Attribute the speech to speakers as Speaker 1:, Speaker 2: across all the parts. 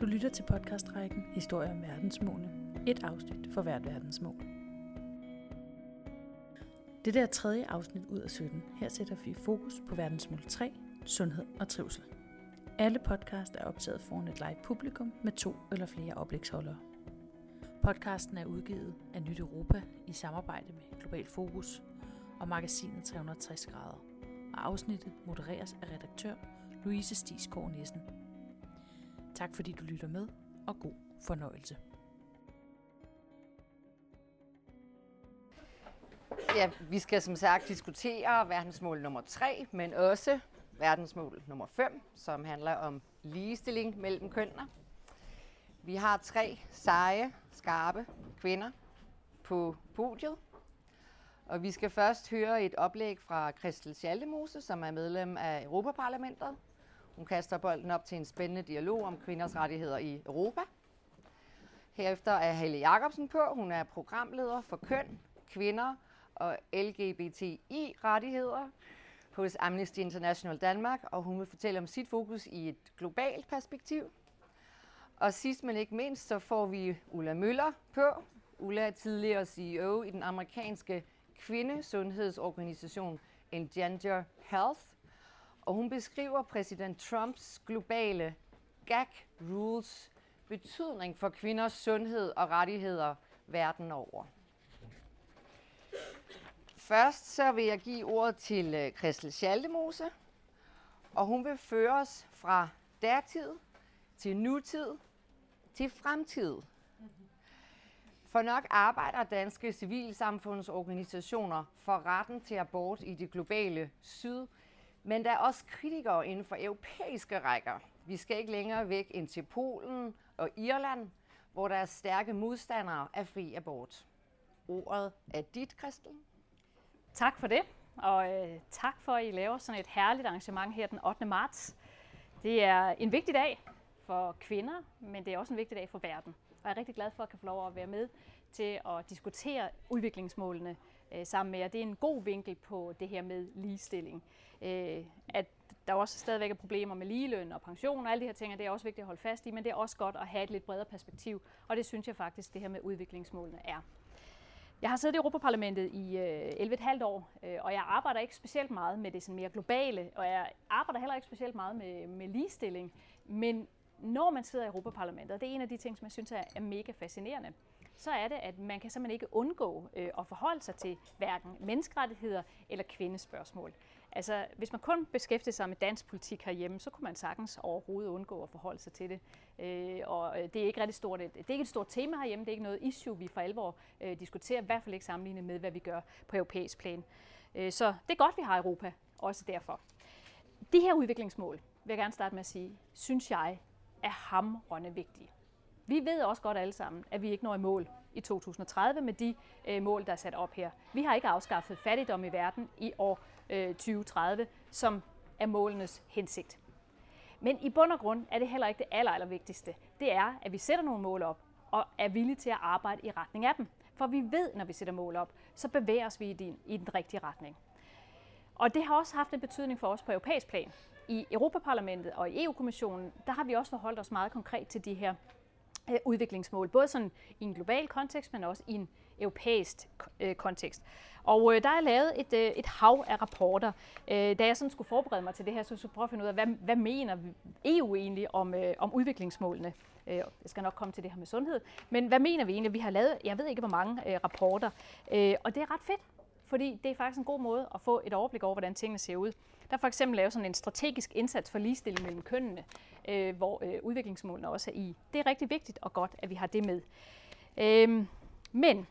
Speaker 1: Du lytter til podcastrækken Historie om verdensmålene. Et afsnit for hvert verdensmål. Det der tredje afsnit ud af 17. Her sætter vi fokus på verdensmål 3, sundhed og trivsel. Alle podcast er optaget foran et live publikum med to eller flere oplægsholdere. Podcasten er udgivet af Nyt Europa i samarbejde med Global Fokus og magasinet 360 grader. Og afsnittet modereres af redaktør Louise Stisgaard Nissen. Tak fordi du lytter med, og god fornøjelse.
Speaker 2: Ja, vi skal som sagt diskutere verdensmål nummer 3, men også verdensmål nummer 5, som handler om ligestilling mellem kønnene. Vi har tre seje, skarpe kvinder på podiet. Og vi skal først høre et oplæg fra Christel Schaldemose, som er medlem af Europaparlamentet. Hun kaster bolden op til en spændende dialog om kvinders rettigheder i Europa. Herefter er Helle Jacobsen på. Hun er programleder for køn, kvinder og LGBTI-rettigheder hos Amnesty International Danmark, og hun vil fortælle om sit fokus i et globalt perspektiv. Og sidst men ikke mindst, så får vi Ulla Møller på. Ulla er tidligere CEO i den amerikanske kvindesundhedsorganisation Engender Health, og hun beskriver præsident Trumps globale gag rules betydning for kvinders sundhed og rettigheder verden over. Først så vil jeg give ordet til øh, Christel Schaldemose, og hun vil føre os fra datid til nutid til fremtid. For nok arbejder danske civilsamfundsorganisationer for retten til abort i det globale syd, men der er også kritikere inden for europæiske rækker. Vi skal ikke længere væk end til Polen og Irland, hvor der er stærke modstandere af fri abort. Ordet er dit, Christel.
Speaker 3: Tak for det, og øh, tak for, at I laver sådan et herligt arrangement her den 8. marts. Det er en vigtig dag for kvinder, men det er også en vigtig dag for verden. Og jeg er rigtig glad for at kan få lov at være med til at diskutere udviklingsmålene øh, sammen med jer. Det er en god vinkel på det her med ligestilling. Øh, at der også stadigvæk er problemer med ligeløn og pension og alle de her ting, og det er også vigtigt at holde fast i, men det er også godt at have et lidt bredere perspektiv, og det synes jeg faktisk, det her med udviklingsmålene er. Jeg har siddet i Europaparlamentet i øh, 11,5 år, øh, og jeg arbejder ikke specielt meget med det sådan mere globale, og jeg arbejder heller ikke specielt meget med, med ligestilling, men når man sidder i Europaparlamentet, og det er en af de ting, som jeg synes er, er mega fascinerende, så er det, at man kan simpelthen ikke undgå øh, at forholde sig til hverken menneskerettigheder eller kvindespørgsmål. Altså, hvis man kun beskæftiger sig med dansk politik herhjemme, så kunne man sagtens overhovedet undgå at forholde sig til det. Øh, og øh, det er ikke rigtig stort, det er ikke et stort tema herhjemme, det er ikke noget issue, vi for alvor øh, diskuterer, i hvert fald ikke sammenlignet med, hvad vi gør på europæisk plan. Øh, så det er godt, vi har Europa, også derfor. De her udviklingsmål, vil jeg gerne starte med at sige, synes jeg er hamrende vigtige. Vi ved også godt alle sammen, at vi ikke når i mål i 2030 med de øh, mål, der er sat op her. Vi har ikke afskaffet fattigdom i verden i år øh, 2030, som er målenes hensigt. Men i bund og grund er det heller ikke det aller, aller vigtigste. Det er, at vi sætter nogle mål op og er villige til at arbejde i retning af dem. For vi ved, når vi sætter mål op, så bevæger os vi i den, i den rigtige retning. Og det har også haft en betydning for os på europæisk plan. I Europaparlamentet og i EU-kommissionen, der har vi også forholdt os meget konkret til de her øh, udviklingsmål, både sådan i en global kontekst, men også i en europæisk øh, kontekst. Og øh, der er lavet et, øh, et hav af rapporter. Øh, da jeg sådan skulle forberede mig til det her, så skulle jeg prøve at finde ud af, hvad, hvad mener EU egentlig om, øh, om udviklingsmålene? Øh, jeg skal nok komme til det her med sundhed. Men hvad mener vi egentlig? Vi har lavet, jeg ved ikke hvor mange øh, rapporter, øh, og det er ret fedt, fordi det er faktisk en god måde at få et overblik over, hvordan tingene ser ud. Der for eksempel lavet sådan en strategisk indsats for ligestilling mellem kønnene, øh, hvor øh, udviklingsmålene også er i. Det er rigtig vigtigt og godt, at vi har det med. Øh, men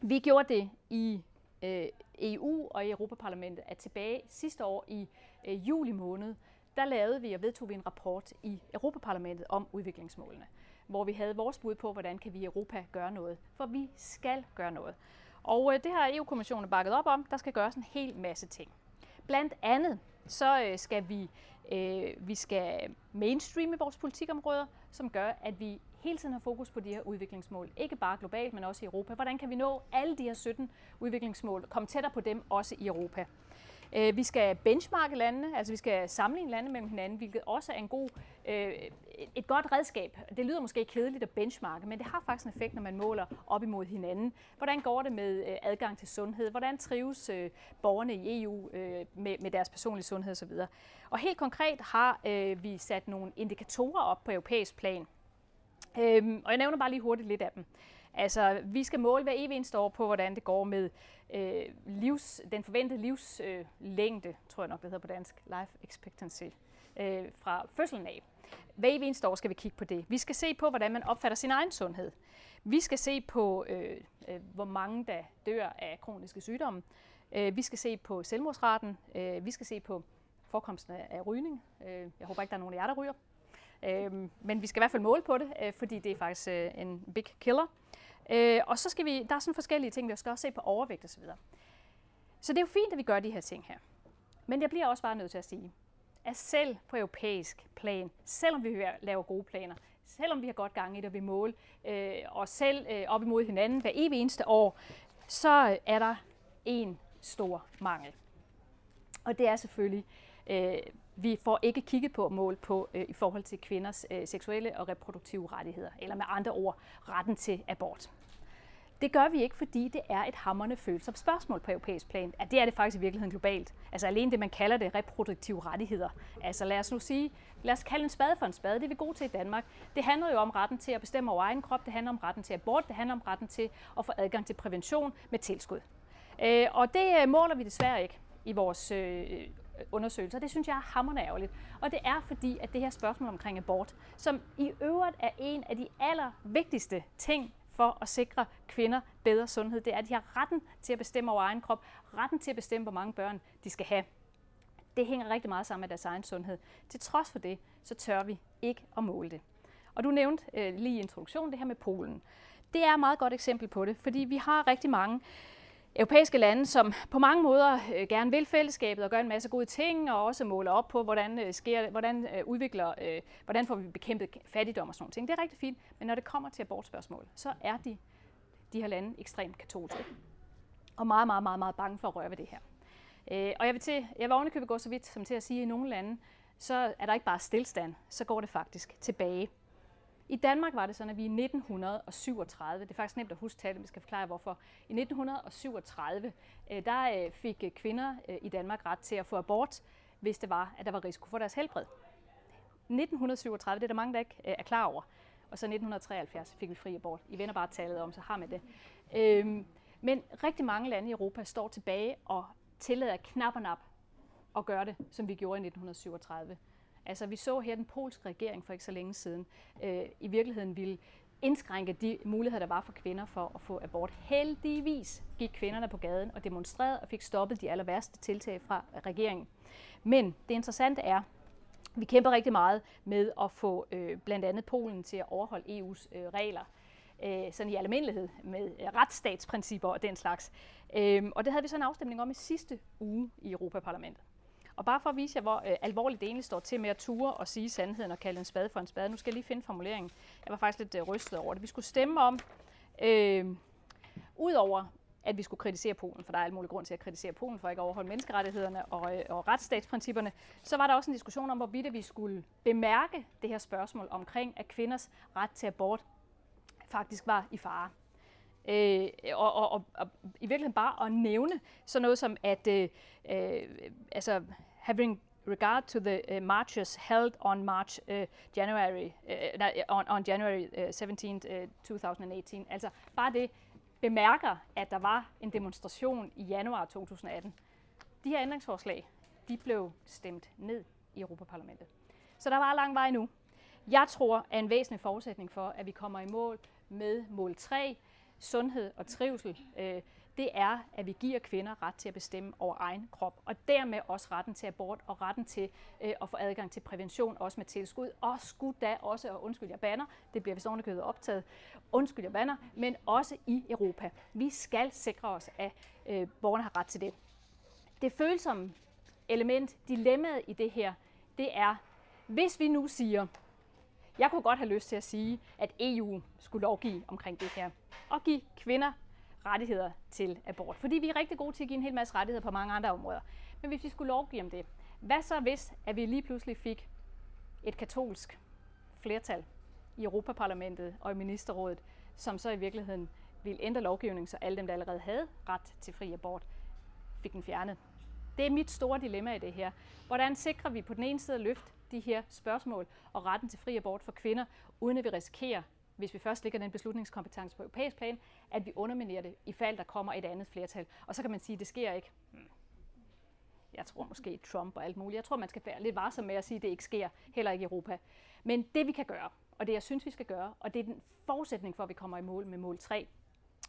Speaker 3: vi gjorde det i øh, EU og i Europaparlamentet, at tilbage sidste år i øh, juli måned, der lavede vi og vedtog vi en rapport i Europaparlamentet om udviklingsmålene, hvor vi havde vores bud på, hvordan kan vi i Europa gøre noget. For vi skal gøre noget. Og øh, det har EU-kommissionen bakket op om. Der skal gøres en hel masse ting. Blandt andet så øh, skal vi, øh, vi skal mainstreame vores politikområder, som gør, at vi hele tiden har fokus på de her udviklingsmål. Ikke bare globalt, men også i Europa. Hvordan kan vi nå alle de her 17 udviklingsmål, komme tættere på dem også i Europa? Øh, vi skal benchmarke landene, altså vi skal sammenligne lande mellem hinanden, hvilket også er en god, øh, et godt redskab. Det lyder måske kedeligt at benchmarke, men det har faktisk en effekt, når man måler op imod hinanden. Hvordan går det med øh, adgang til sundhed? Hvordan trives øh, borgerne i EU øh, med, med deres personlige sundhed osv.? Og helt konkret har øh, vi sat nogle indikatorer op på europæisk plan. Øhm, og jeg nævner bare lige hurtigt lidt af dem. Altså, vi skal måle hver evig eneste år på, hvordan det går med øh, livs, den forventede livslængde, øh, tror jeg nok, det hedder på dansk, life expectancy, øh, fra fødslen af. Hver evig eneste år skal vi kigge på det. Vi skal se på, hvordan man opfatter sin egen sundhed. Vi skal se på, øh, øh, hvor mange der dør af kroniske sygdomme. Øh, vi skal se på selvmordsraten. Øh, vi skal se på forekomsten af rygning. Øh, jeg håber ikke, der er nogen af jer, der ryger. Øh, men vi skal i hvert fald måle på det, øh, fordi det er faktisk øh, en big killer. Øh, og så skal vi, der er sådan forskellige ting, vi skal også se på overvægt osv. Så, så det er jo fint, at vi gør de her ting her. Men jeg bliver også bare nødt til at sige, at selv på europæisk plan, selvom vi laver gode planer, selvom vi har godt gang i det, og vi måler øh, os selv øh, op imod hinanden hver evig eneste år, så er der en stor mangel. Og det er selvfølgelig øh, vi får ikke kigget på mål på øh, i forhold til kvinders øh, seksuelle og reproduktive rettigheder, eller med andre ord, retten til abort. Det gør vi ikke, fordi det er et hammerne følsomt spørgsmål på europæisk plan. At det er det faktisk i virkeligheden globalt. Altså alene det, man kalder det reproduktive rettigheder. Altså lad os nu sige, lad os kalde en spade for en spade. Det er vi gode til i Danmark. Det handler jo om retten til at bestemme over egen krop. Det handler om retten til abort. Det handler om retten til at få adgang til prævention med tilskud. Øh, og det øh, måler vi desværre ikke i vores øh, øh, undersøgelser. Det synes jeg er hammerende ærgerligt. Og det er fordi, at det her spørgsmål omkring abort, som i øvrigt er en af de allervigtigste ting for at sikre kvinder bedre sundhed, det er, at de har retten til at bestemme over egen krop, retten til at bestemme, hvor mange børn de skal have. Det hænger rigtig meget sammen med deres egen sundhed. Til trods for det, så tør vi ikke at måle det. Og du nævnte øh, lige i introduktionen det her med Polen. Det er et meget godt eksempel på det, fordi vi har rigtig mange europæiske lande, som på mange måder øh, gerne vil fællesskabet og gør en masse gode ting, og også måler op på, hvordan, øh, sker, hvordan øh, udvikler, hvordan får vi bekæmpet fattigdom og sådan noget ting. Det er rigtig fint, men når det kommer til abortspørgsmål, så er de, de her lande ekstremt katolske. Og meget, meget, meget, meget bange for at røre ved det her. Øh, og jeg vil, til, jeg vil ovenikøbet gå så vidt som til at sige, at i nogle lande, så er der ikke bare stillstand, så går det faktisk tilbage. I Danmark var det sådan, at vi i 1937, det er faktisk nemt at huske tallet, vi skal forklare hvorfor. I 1937, øh, der øh, fik øh, kvinder i Danmark ret til at få abort, hvis det var, at der var risiko for deres helbred. 1937, det er der mange, der ikke er klar over. Og så 1973 fik vi fri abort. I vender bare tallet om, så har man det. Øhm, men rigtig mange lande i Europa står tilbage og tillader knap og nap at gøre det, som vi gjorde i 1937. Altså vi så her den polske regering for ikke så længe siden øh, i virkeligheden ville indskrænke de muligheder, der var for kvinder for at få abort. Heldigvis gik kvinderne på gaden og demonstrerede og fik stoppet de aller værste tiltag fra regeringen. Men det interessante er, vi kæmper rigtig meget med at få øh, blandt andet Polen til at overholde EU's øh, regler, øh, sådan i almindelighed med øh, retsstatsprincipper og den slags. Øh, og det havde vi så en afstemning om i sidste uge i Europaparlamentet. Og bare for at vise jer, hvor øh, alvorligt det egentlig står til med at ture og sige sandheden og kalde en spade for en spade. Nu skal jeg lige finde formuleringen. Jeg var faktisk lidt øh, rystet over det. Vi skulle stemme om, øh, udover at vi skulle kritisere Polen, for der er alt mulig grund til at kritisere Polen for ikke at overholde menneskerettighederne og, øh, og retsstatsprincipperne, så var der også en diskussion om, hvorvidt vi skulle bemærke det her spørgsmål omkring, at kvinders ret til abort faktisk var i fare. Øh, og, og, og, og i virkeligheden bare at nævne sådan noget som, at øh, øh, altså, having regard to the uh, marches held on March uh, January uh, on, on January uh, 17, uh, 2018. Altså bare det bemærker, at der var en demonstration i januar 2018. De her ændringsforslag, de blev stemt ned i Europaparlamentet. Så der var lang vej nu. Jeg tror, at en væsentlig forudsætning for, at vi kommer i mål med mål 3, sundhed og trivsel, øh, det er, at vi giver kvinder ret til at bestemme over egen krop, og dermed også retten til abort og retten til øh, at få adgang til prævention, også med tilskud, og skulle da også, og undskyld jeg banner, det bliver vist ovenikøbet optaget, undskyld jeg banner, men også i Europa. Vi skal sikre os, at øh, borgerne har ret til det. Det følsomme element, dilemmaet i det her, det er, hvis vi nu siger, jeg kunne godt have lyst til at sige, at EU skulle lovgive omkring det her, og give kvinder rettigheder til abort. Fordi vi er rigtig gode til at give en hel masse rettigheder på mange andre områder. Men hvis vi skulle lovgive om det, hvad så hvis, at vi lige pludselig fik et katolsk flertal i Europaparlamentet og i ministerrådet, som så i virkeligheden ville ændre lovgivningen, så alle dem, der allerede havde ret til fri abort, fik den fjernet. Det er mit store dilemma i det her. Hvordan sikrer vi på den ene side at løfte de her spørgsmål og retten til fri abort for kvinder, uden at vi risikerer, hvis vi først ligger den beslutningskompetence på europæisk plan, at vi underminerer det, i fald der kommer et andet flertal. Og så kan man sige, at det sker ikke. Hmm. Jeg tror måske Trump og alt muligt. Jeg tror, man skal være lidt varsom med at sige, at det ikke sker, heller ikke i Europa. Men det vi kan gøre, og det jeg synes, vi skal gøre, og det er den forudsætning for, at vi kommer i mål med mål 3,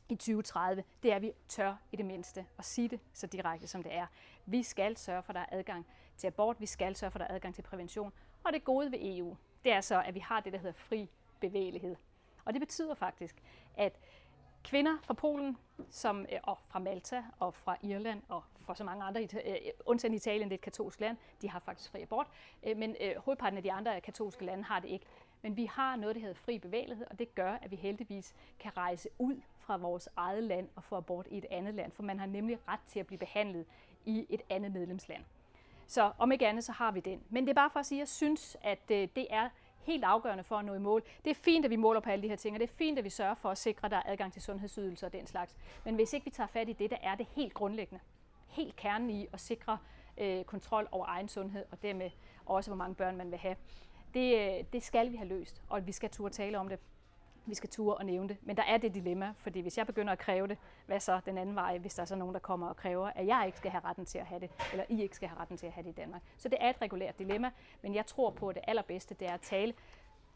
Speaker 3: i 2030, det er, at vi tør i det mindste at sige det så direkte, som det er. Vi skal sørge for, at der er adgang til abort, vi skal sørge for, at der er adgang til prævention. Og det gode ved EU, det er så, at vi har det, der hedder fri bevægelighed. Og det betyder faktisk, at kvinder fra Polen, som, øh, og fra Malta og fra Irland og fra så mange andre, øh, undtagen Italien, det er et katolsk land, de har faktisk fri abort, øh, men hovedparten af de andre katolske lande har det ikke. Men vi har noget, der hedder fri bevægelighed, og det gør, at vi heldigvis kan rejse ud fra vores eget land og få abort i et andet land, for man har nemlig ret til at blive behandlet i et andet medlemsland. Så om ikke andet, så har vi den. Men det er bare for at sige, at jeg synes, at det er helt afgørende for at nå i mål. Det er fint, at vi måler på alle de her ting, og det er fint, at vi sørger for at sikre, at der er adgang til sundhedsydelser og den slags. Men hvis ikke vi tager fat i det, der er det helt grundlæggende, helt kernen i at sikre øh, kontrol over egen sundhed, og dermed også, hvor mange børn man vil have, det, øh, det skal vi have løst, og vi skal turde tale om det vi skal ture og nævne det. Men der er det dilemma, fordi hvis jeg begynder at kræve det, hvad så den anden vej, hvis der er så nogen, der kommer og kræver, at jeg ikke skal have retten til at have det, eller I ikke skal have retten til at have det i Danmark. Så det er et regulært dilemma, men jeg tror på, at det allerbedste, det er at tale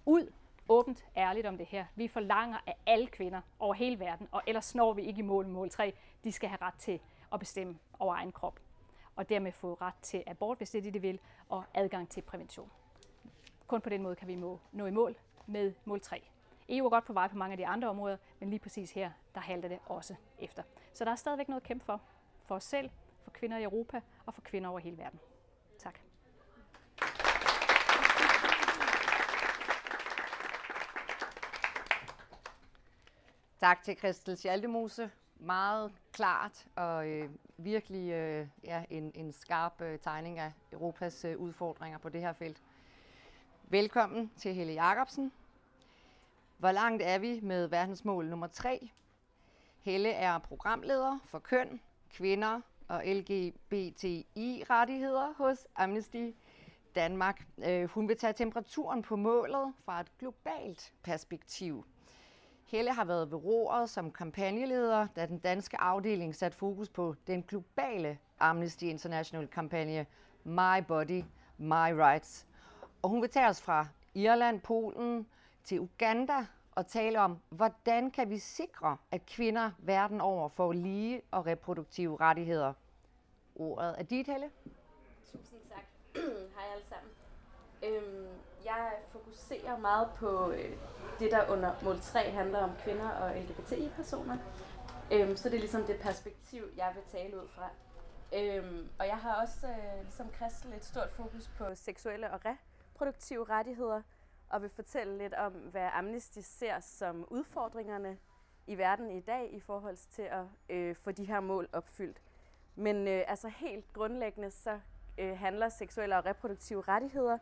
Speaker 3: ud åbent, ærligt om det her. Vi forlanger af alle kvinder over hele verden, og ellers når vi ikke i mål mål 3. De skal have ret til at bestemme over egen krop, og dermed få ret til abort, hvis det er det, de vil, og adgang til prævention. Kun på den måde kan vi nå i mål med mål 3. EU er godt på vej på mange af de andre områder, men lige præcis her, der halter det også efter. Så der er stadigvæk noget at kæmpe for. For os selv, for kvinder i Europa og for kvinder over hele verden. Tak.
Speaker 2: Tak til Christel Schaldemose. Meget klart og øh, virkelig øh, ja, en, en skarp øh, tegning af Europas øh, udfordringer på det her felt. Velkommen til Helle Jacobsen, hvor langt er vi med verdensmål nummer 3? Helle er programleder for køn, kvinder og LGBTI-rettigheder hos Amnesty Danmark. Øh, hun vil tage temperaturen på målet fra et globalt perspektiv. Helle har været ved roret som kampagneleder, da den danske afdeling satte fokus på den globale Amnesty International kampagne My Body, My Rights. Og hun vil tage os fra Irland, Polen, til Uganda og tale om, hvordan kan vi sikre, at kvinder verden over får lige og reproduktive rettigheder. Ordet er dit, Helle.
Speaker 4: Tusind tak. Hej alle sammen. Øhm, jeg fokuserer meget på øh, det, der under mål 3 handler om kvinder og LGBTI-personer. Øhm, så det er ligesom det perspektiv, jeg vil tale ud fra. Øhm, og jeg har også, øh, ligesom Christel, et stort fokus på seksuelle og reproduktive rettigheder – og vil fortælle lidt om, hvad Amnesty ser som udfordringerne i verden i dag i forhold til at øh, få de her mål opfyldt. Men øh, altså helt grundlæggende så øh, handler seksuelle og reproduktive rettigheder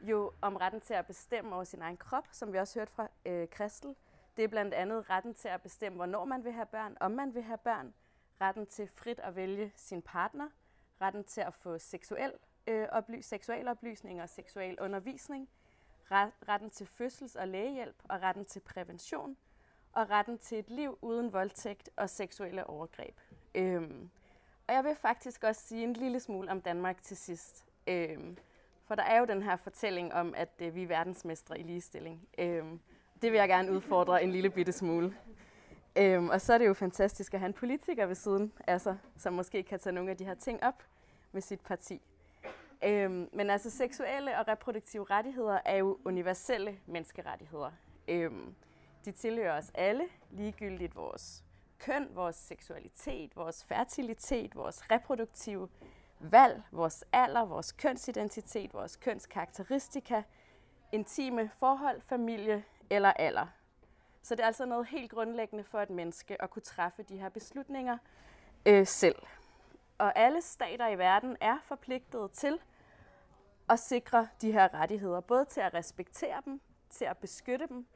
Speaker 4: jo om retten til at bestemme over sin egen krop, som vi også hørte fra øh, Kristel. Det er blandt andet retten til at bestemme, hvornår man vil have børn, om man vil have børn, retten til frit at vælge sin partner, retten til at få seksuel, øh, oply- seksualoplysning og seksuel undervisning, retten til fødsels- og lægehjælp og retten til prævention, og retten til et liv uden voldtægt og seksuelle overgreb. Øhm, og jeg vil faktisk også sige en lille smule om Danmark til sidst. Øhm, for der er jo den her fortælling om, at øh, vi er verdensmestre i ligestilling. Øhm, det vil jeg gerne udfordre en lille bitte smule. Øhm, og så er det jo fantastisk at have en politiker ved siden af sig, som måske kan tage nogle af de her ting op med sit parti. Øhm, men altså seksuelle og reproduktive rettigheder er jo universelle menneskerettigheder. Øhm, de tilhører os alle, ligegyldigt vores køn, vores seksualitet, vores fertilitet, vores reproduktive valg, vores alder, vores kønsidentitet, vores kønskarakteristika, intime forhold, familie eller alder. Så det er altså noget helt grundlæggende for et menneske at kunne træffe de her beslutninger øh, selv. Og alle stater i verden er forpligtet til at sikre de her rettigheder, både til at respektere dem, til at beskytte dem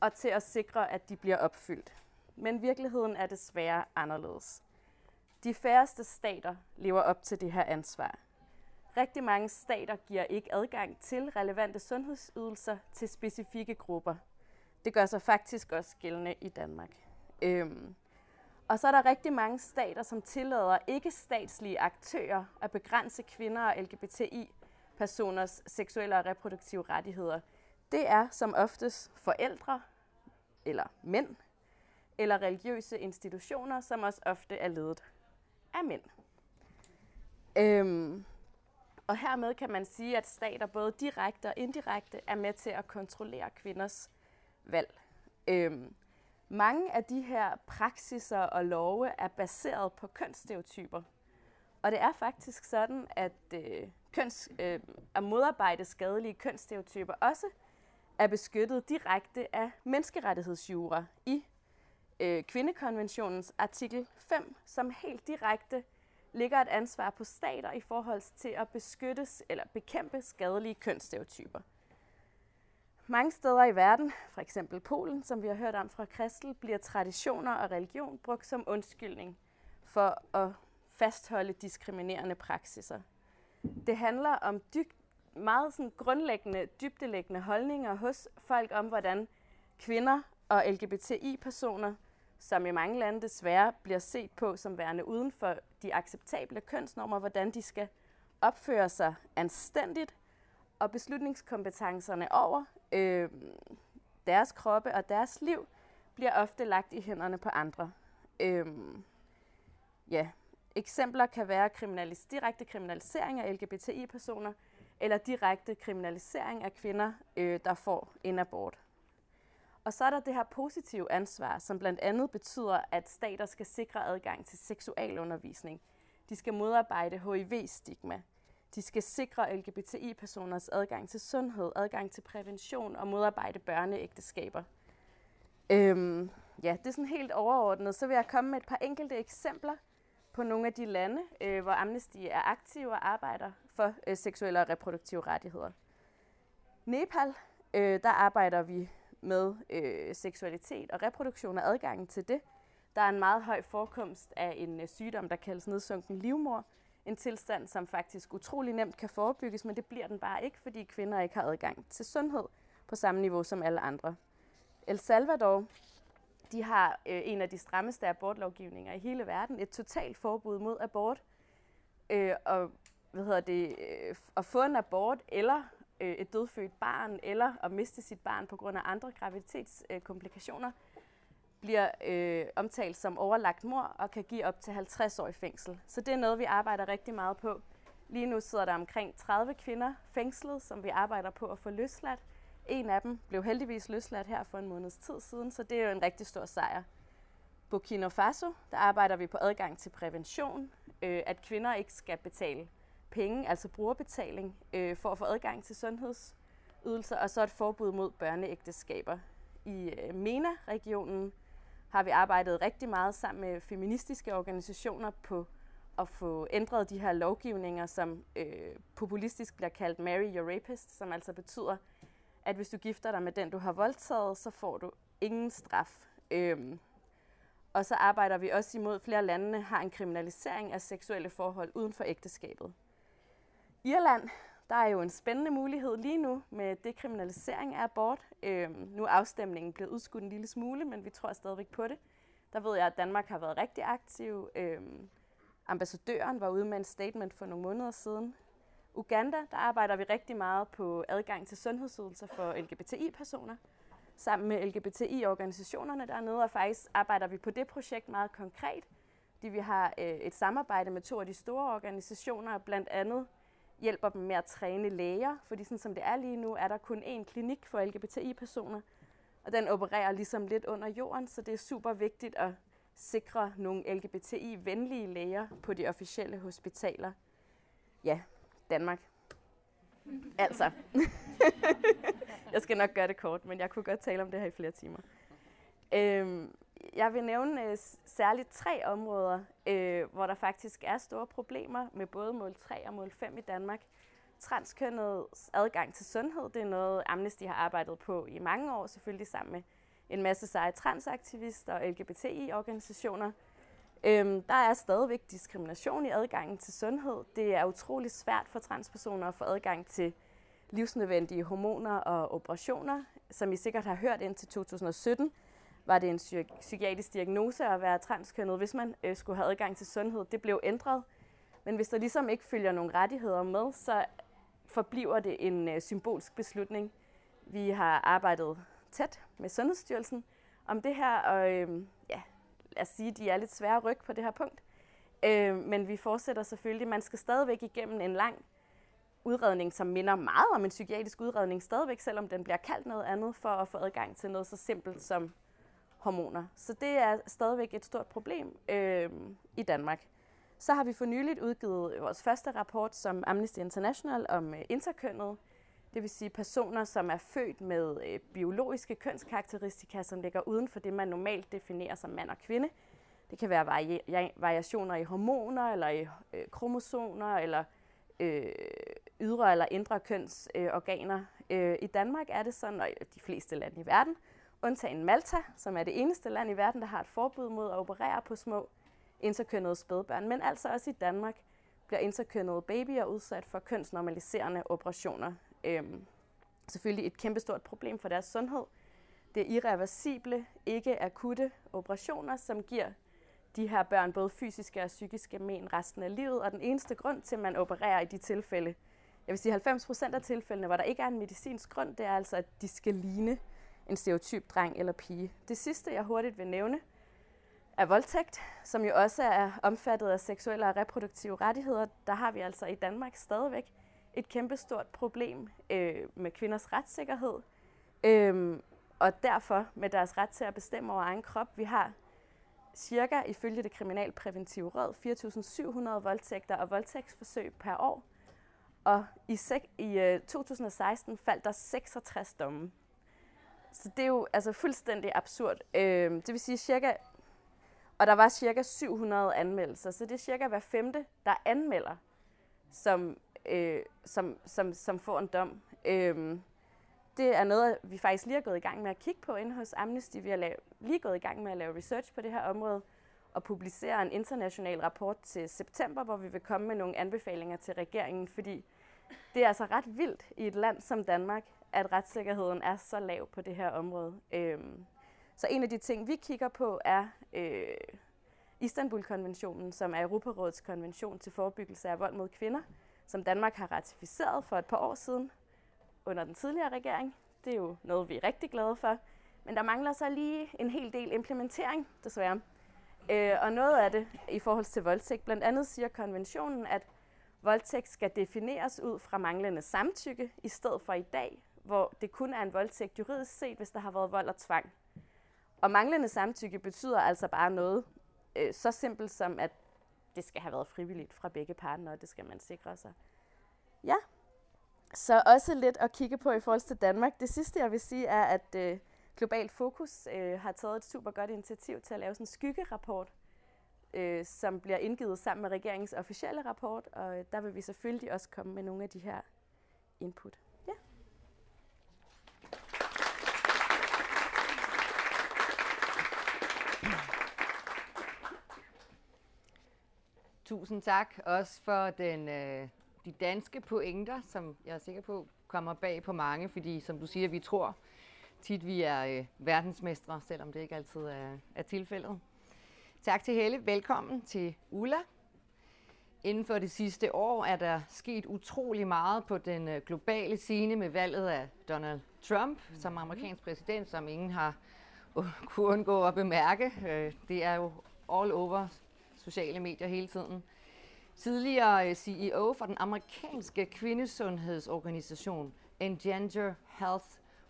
Speaker 4: og til at sikre, at de bliver opfyldt. Men virkeligheden er desværre anderledes. De færreste stater lever op til det her ansvar. Rigtig mange stater giver ikke adgang til relevante sundhedsydelser til specifikke grupper. Det gør sig faktisk også gældende i Danmark. Øhm. Og så er der rigtig mange stater, som tillader ikke-statslige aktører at begrænse kvinder og LGBTI-personers seksuelle og reproduktive rettigheder. Det er som oftest forældre, eller mænd, eller religiøse institutioner, som også ofte er ledet af mænd. Øhm, og hermed kan man sige, at stater både direkte og indirekte er med til at kontrollere kvinders valg. Øhm, mange af de her praksiser og love er baseret på kønsstereotyper. Og det er faktisk sådan, at øh, køns, øh, at modarbejde skadelige kønsstereotyper også er beskyttet direkte af menneskerettighedsjura i øh, kvindekonventionens artikel 5, som helt direkte ligger et ansvar på stater i forhold til at beskyttes eller bekæmpe skadelige kønsstereotyper. Mange steder i verden, for eksempel Polen, som vi har hørt om fra Kristel, bliver traditioner og religion brugt som undskyldning for at fastholde diskriminerende praksiser. Det handler om dyb, meget sådan grundlæggende, dybdelæggende holdninger hos folk om, hvordan kvinder og LGBTI-personer som i mange lande desværre bliver set på som værende uden for de acceptable kønsnormer, hvordan de skal opføre sig anstændigt, og beslutningskompetencerne over øh, deres kroppe og deres liv bliver ofte lagt i hænderne på andre. Øh, ja. Eksempler kan være kriminalis direkte kriminalisering af LGBTI-personer, eller direkte kriminalisering af kvinder, øh, der får en abort. Og så er der det her positive ansvar, som blandt andet betyder, at stater skal sikre adgang til seksualundervisning. De skal modarbejde HIV-stigma. De skal sikre LGBTI-personers adgang til sundhed, adgang til prævention og modarbejde børneægteskaber. Øhm, ja, det er sådan helt overordnet. Så vil jeg komme med et par enkelte eksempler på nogle af de lande, øh, hvor Amnesty er aktiv og arbejder for øh, seksuelle og reproduktive rettigheder. Nepal, øh, der arbejder vi med øh, seksualitet og reproduktion og adgangen til det. Der er en meget høj forekomst af en øh, sygdom, der kaldes nedsunken livmor. En tilstand, som faktisk utrolig nemt kan forebygges, men det bliver den bare ikke, fordi kvinder ikke har adgang til sundhed på samme niveau som alle andre. El Salvador, de har øh, en af de strammeste abortlovgivninger i hele verden. Et totalt forbud mod abort. Øh, og hvad hedder det, øh, at få en abort eller øh, et dødfødt barn eller at miste sit barn på grund af andre graviditetskomplikationer, øh, bliver øh, omtalt som overlagt mor og kan give op til 50 år i fængsel. Så det er noget, vi arbejder rigtig meget på. Lige nu sidder der omkring 30 kvinder fængslet, som vi arbejder på at få løsladt. En af dem blev heldigvis løsladt her for en måneds tid siden, så det er jo en rigtig stor sejr. Burkina Faso, der arbejder vi på adgang til prævention, øh, at kvinder ikke skal betale penge, altså brugerbetaling, øh, for at få adgang til sundhedsydelser, og så et forbud mod børneægteskaber. I øh, MENA-regionen har vi arbejdet rigtig meget sammen med feministiske organisationer på at få ændret de her lovgivninger, som øh, populistisk bliver kaldt Marry Your Rapist, som altså betyder, at hvis du gifter dig med den, du har voldtaget, så får du ingen straf. Øhm, og så arbejder vi også imod, at flere lande har en kriminalisering af seksuelle forhold uden for ægteskabet. Irland, der er jo en spændende mulighed lige nu med dekriminalisering af abort. Øh, nu er afstemningen blevet udskudt en lille smule, men vi tror stadigvæk på det. Der ved jeg, at Danmark har været rigtig aktiv. Øh, ambassadøren var ude med en statement for nogle måneder siden. Uganda, der arbejder vi rigtig meget på adgang til sundhedsydelser for LGBTI-personer. Sammen med LGBTI-organisationerne dernede, og faktisk arbejder vi på det projekt meget konkret. fordi vi har øh, et samarbejde med to af de store organisationer, blandt andet hjælper dem med at træne læger, fordi sådan som det er lige nu, er der kun én klinik for LGBTI-personer, og den opererer ligesom lidt under jorden, så det er super vigtigt at sikre nogle LGBTI-venlige læger på de officielle hospitaler. Ja, Danmark. Altså. jeg skal nok gøre det kort, men jeg kunne godt tale om det her i flere timer. Øhm, jeg vil nævne øh, særligt tre områder, øh, hvor der faktisk er store problemer med både mål 3 og mål 5 i Danmark. Transkønnets adgang til sundhed, det er noget Amnesty har arbejdet på i mange år, selvfølgelig sammen med en masse seje transaktivister og LGBTI-organisationer. Øhm, der er stadigvæk diskrimination i adgangen til sundhed. Det er utrolig svært for transpersoner at få adgang til livsnødvendige hormoner og operationer. Som I sikkert har hørt indtil 2017, var det en psykiatrisk diagnose at være transkønnet, hvis man øh, skulle have adgang til sundhed. Det blev ændret. Men hvis der ligesom ikke følger nogle rettigheder med, så forbliver det en øh, symbolsk beslutning. Vi har arbejdet tæt med Sundhedsstyrelsen om det her, og øh, ja, lad os sige, de er lidt svære at rykke på det her punkt. Øh, men vi fortsætter selvfølgelig. Man skal stadigvæk igennem en lang udredning, som minder meget om en psykiatrisk udredning stadigvæk, selvom den bliver kaldt noget andet, for at få adgang til noget så simpelt som hormoner. Så det er stadigvæk et stort problem øh, i Danmark. Så har vi for nyligt udgivet vores første rapport som Amnesty International om øh, interkønnet, det vil sige personer, som er født med øh, biologiske kønskarakteristika, som ligger uden for det, man normalt definerer som mand og kvinde. Det kan være vari- variationer i hormoner, eller i øh, kromosomer, eller øh, ydre eller indre kønsorganer. Øh, I Danmark er det sådan, og i de fleste lande i verden, undtagen Malta, som er det eneste land i verden, der har et forbud mod at operere på små interkønnede spædbørn. Men altså også i Danmark bliver interkønnede babyer udsat for kønsnormaliserende operationer. Øhm, selvfølgelig et kæmpestort problem for deres sundhed. Det er irreversible, ikke akutte operationer, som giver de her børn både fysiske og psykiske men resten af livet. Og den eneste grund til, at man opererer i de tilfælde, jeg vil sige 90 procent af tilfældene, hvor der ikke er en medicinsk grund, det er altså, at de skal ligne en stereotyp dreng eller pige. Det sidste, jeg hurtigt vil nævne, er voldtægt, som jo også er omfattet af seksuelle og reproduktive rettigheder. Der har vi altså i Danmark stadigvæk et kæmpestort problem øh, med kvinders retssikkerhed, øh, og derfor med deres ret til at bestemme over egen krop. Vi har cirka, ifølge det kriminalpræventive råd, 4.700 voldtægter og voldtægtsforsøg per år. Og i, i øh, 2016 faldt der 66 domme. Så det er jo altså fuldstændig absurd. Øh, det vil sige cirka, og der var cirka 700 anmeldelser, så det er cirka hver femte, der anmelder, som, øh, som, som, som får en dom. Øh, det er noget, vi faktisk lige er gået i gang med at kigge på inde hos Amnesty. Vi har lige gået i gang med at lave research på det her område og publicere en international rapport til september, hvor vi vil komme med nogle anbefalinger til regeringen, fordi det er altså ret vildt i et land som Danmark, at retssikkerheden er så lav på det her område. Øhm, så en af de ting, vi kigger på, er øh, Istanbul-konventionen, som er Europarådets konvention til forebyggelse af vold mod kvinder, som Danmark har ratificeret for et par år siden under den tidligere regering. Det er jo noget, vi er rigtig glade for. Men der mangler så lige en hel del implementering, desværre. Øh, og noget af det i forhold til voldtægt, blandt andet siger konventionen, at voldtægt skal defineres ud fra manglende samtykke, i stedet for i dag, hvor det kun er en voldtægt juridisk set, hvis der har været vold og tvang. Og manglende samtykke betyder altså bare noget øh, så simpelt som, at det skal have været frivilligt fra begge parter, og det skal man sikre sig. Ja, så også lidt at kigge på i forhold til Danmark. Det sidste, jeg vil sige, er, at øh, Global Fokus øh, har taget et super godt initiativ til at lave sådan en skyggerapport, øh, som bliver indgivet sammen med regeringens officielle rapport, og øh, der vil vi selvfølgelig også komme med nogle af de her input. Ja.
Speaker 2: Tusind tak også for den, øh, de danske pointer, som jeg er sikker på kommer bag på mange, fordi som du siger, vi tror tit, vi er øh, verdensmestre, selvom det ikke altid er, er tilfældet. Tak til Helle. Velkommen til Ulla. Inden for det sidste år er der sket utrolig meget på den øh, globale scene med valget af Donald Trump som amerikansk præsident, som ingen har kunne undgå at bemærke. Øh, det er jo all over sociale medier hele tiden. Tidligere øh, CEO for den amerikanske kvindesundhedsorganisation Engender Health,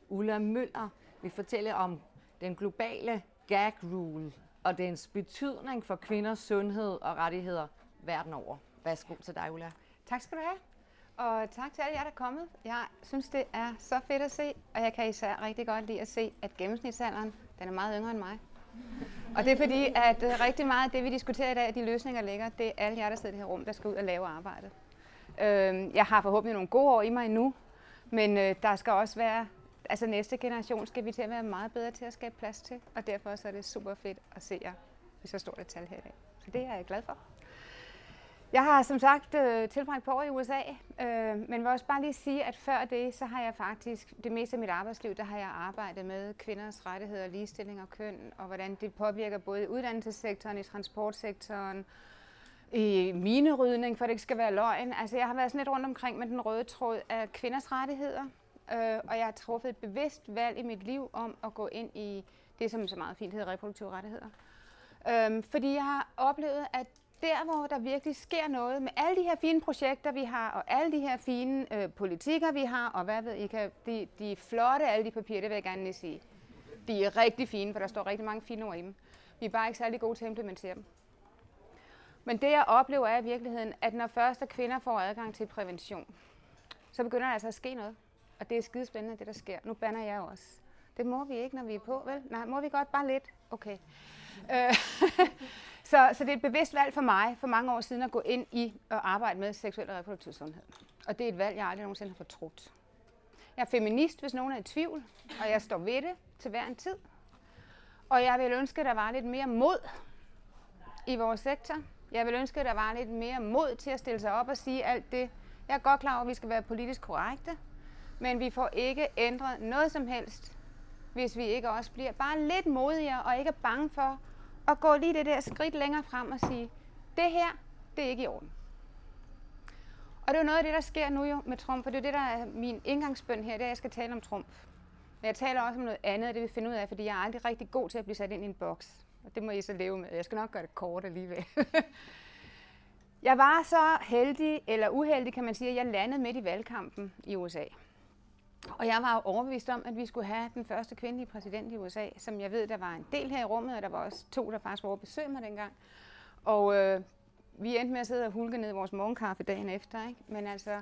Speaker 2: Ulla Møller, vil fortælle om den globale gag rule og dens betydning for kvinders sundhed og rettigheder verden over. Værsgo til dig, Ulla.
Speaker 5: Tak skal du have. Og tak til alle jer, der er kommet. Jeg synes, det er så fedt at se, og jeg kan især rigtig godt lide at se, at gennemsnitsalderen Den er meget yngre end mig. Og det er fordi, at øh, rigtig meget af det, vi diskuterer i dag, de løsninger ligger, det er alle jer, der sidder i det her rum, der skal ud og lave arbejdet. Øhm, jeg har forhåbentlig nogle gode år i mig endnu, men øh, der skal også være, altså næste generation skal vi til at være meget bedre til at skabe plads til, og derfor så er det super fedt at se jer i så stort et tal her i dag. Så det er jeg glad for. Jeg har som sagt øh, tilbragt på år i USA, øh, men vil også bare lige sige, at før det, så har jeg faktisk, det meste af mit arbejdsliv, der har jeg arbejdet med kvinders rettigheder, ligestilling og køn, og hvordan det påvirker både i uddannelsessektoren, i transportsektoren, i minerydning, for det ikke skal være løgn. Altså jeg har været sådan lidt rundt omkring med den røde tråd af kvinders rettigheder, øh, og jeg har truffet et bevidst valg i mit liv om at gå ind i det, som så meget fint hedder reproduktive rettigheder. Øh, fordi jeg har oplevet, at der, hvor der virkelig sker noget med alle de her fine projekter, vi har, og alle de her fine øh, politikker, vi har, og hvad ved I, kan, de, de er flotte, alle de papirer, det vil jeg gerne lige sige. De er rigtig fine, for der står rigtig mange fine ord i dem. Vi er bare ikke særlig gode til at implementere dem. Men det, jeg oplever, er i virkeligheden, at når første kvinder får adgang til prævention, så begynder der altså at ske noget. Og det er skidespændende, det der sker. Nu banner jeg også. Det må vi ikke, når vi er på, vel? Nej, må vi godt bare lidt? Okay. Øh, så, så det er et bevidst valg for mig for mange år siden at gå ind i og arbejde med seksuel og reproduktiv sundhed. Og det er et valg, jeg aldrig nogensinde har fortrudt. Jeg er feminist, hvis nogen er i tvivl, og jeg står ved det til hver en tid. Og jeg vil ønske, at der var lidt mere mod i vores sektor. Jeg vil ønske, at der var lidt mere mod til at stille sig op og sige alt det. Jeg er godt klar over, at vi skal være politisk korrekte, men vi får ikke ændret noget som helst, hvis vi ikke også bliver bare lidt modigere og ikke er bange for at gå lige det der skridt længere frem og sige, det her, det er ikke i orden. Og det er jo noget af det, der sker nu jo med Trump, for det er det, der er min indgangsbøn her, det er, at jeg skal tale om Trump. Men jeg taler også om noget andet, og det vil finde ud af, fordi jeg er aldrig rigtig god til at blive sat ind i en boks. Og det må I så leve med. Jeg skal nok gøre det kort alligevel. jeg var så heldig, eller uheldig kan man sige, at jeg landede midt i valgkampen i USA. Og jeg var jo overbevist om, at vi skulle have den første kvindelige præsident i USA, som jeg ved, der var en del her i rummet, og der var også to, der faktisk var over besøg mig dengang. Og øh, vi endte med at sidde og hulke ned i vores morgenkaffe dagen efter. Ikke? Men altså,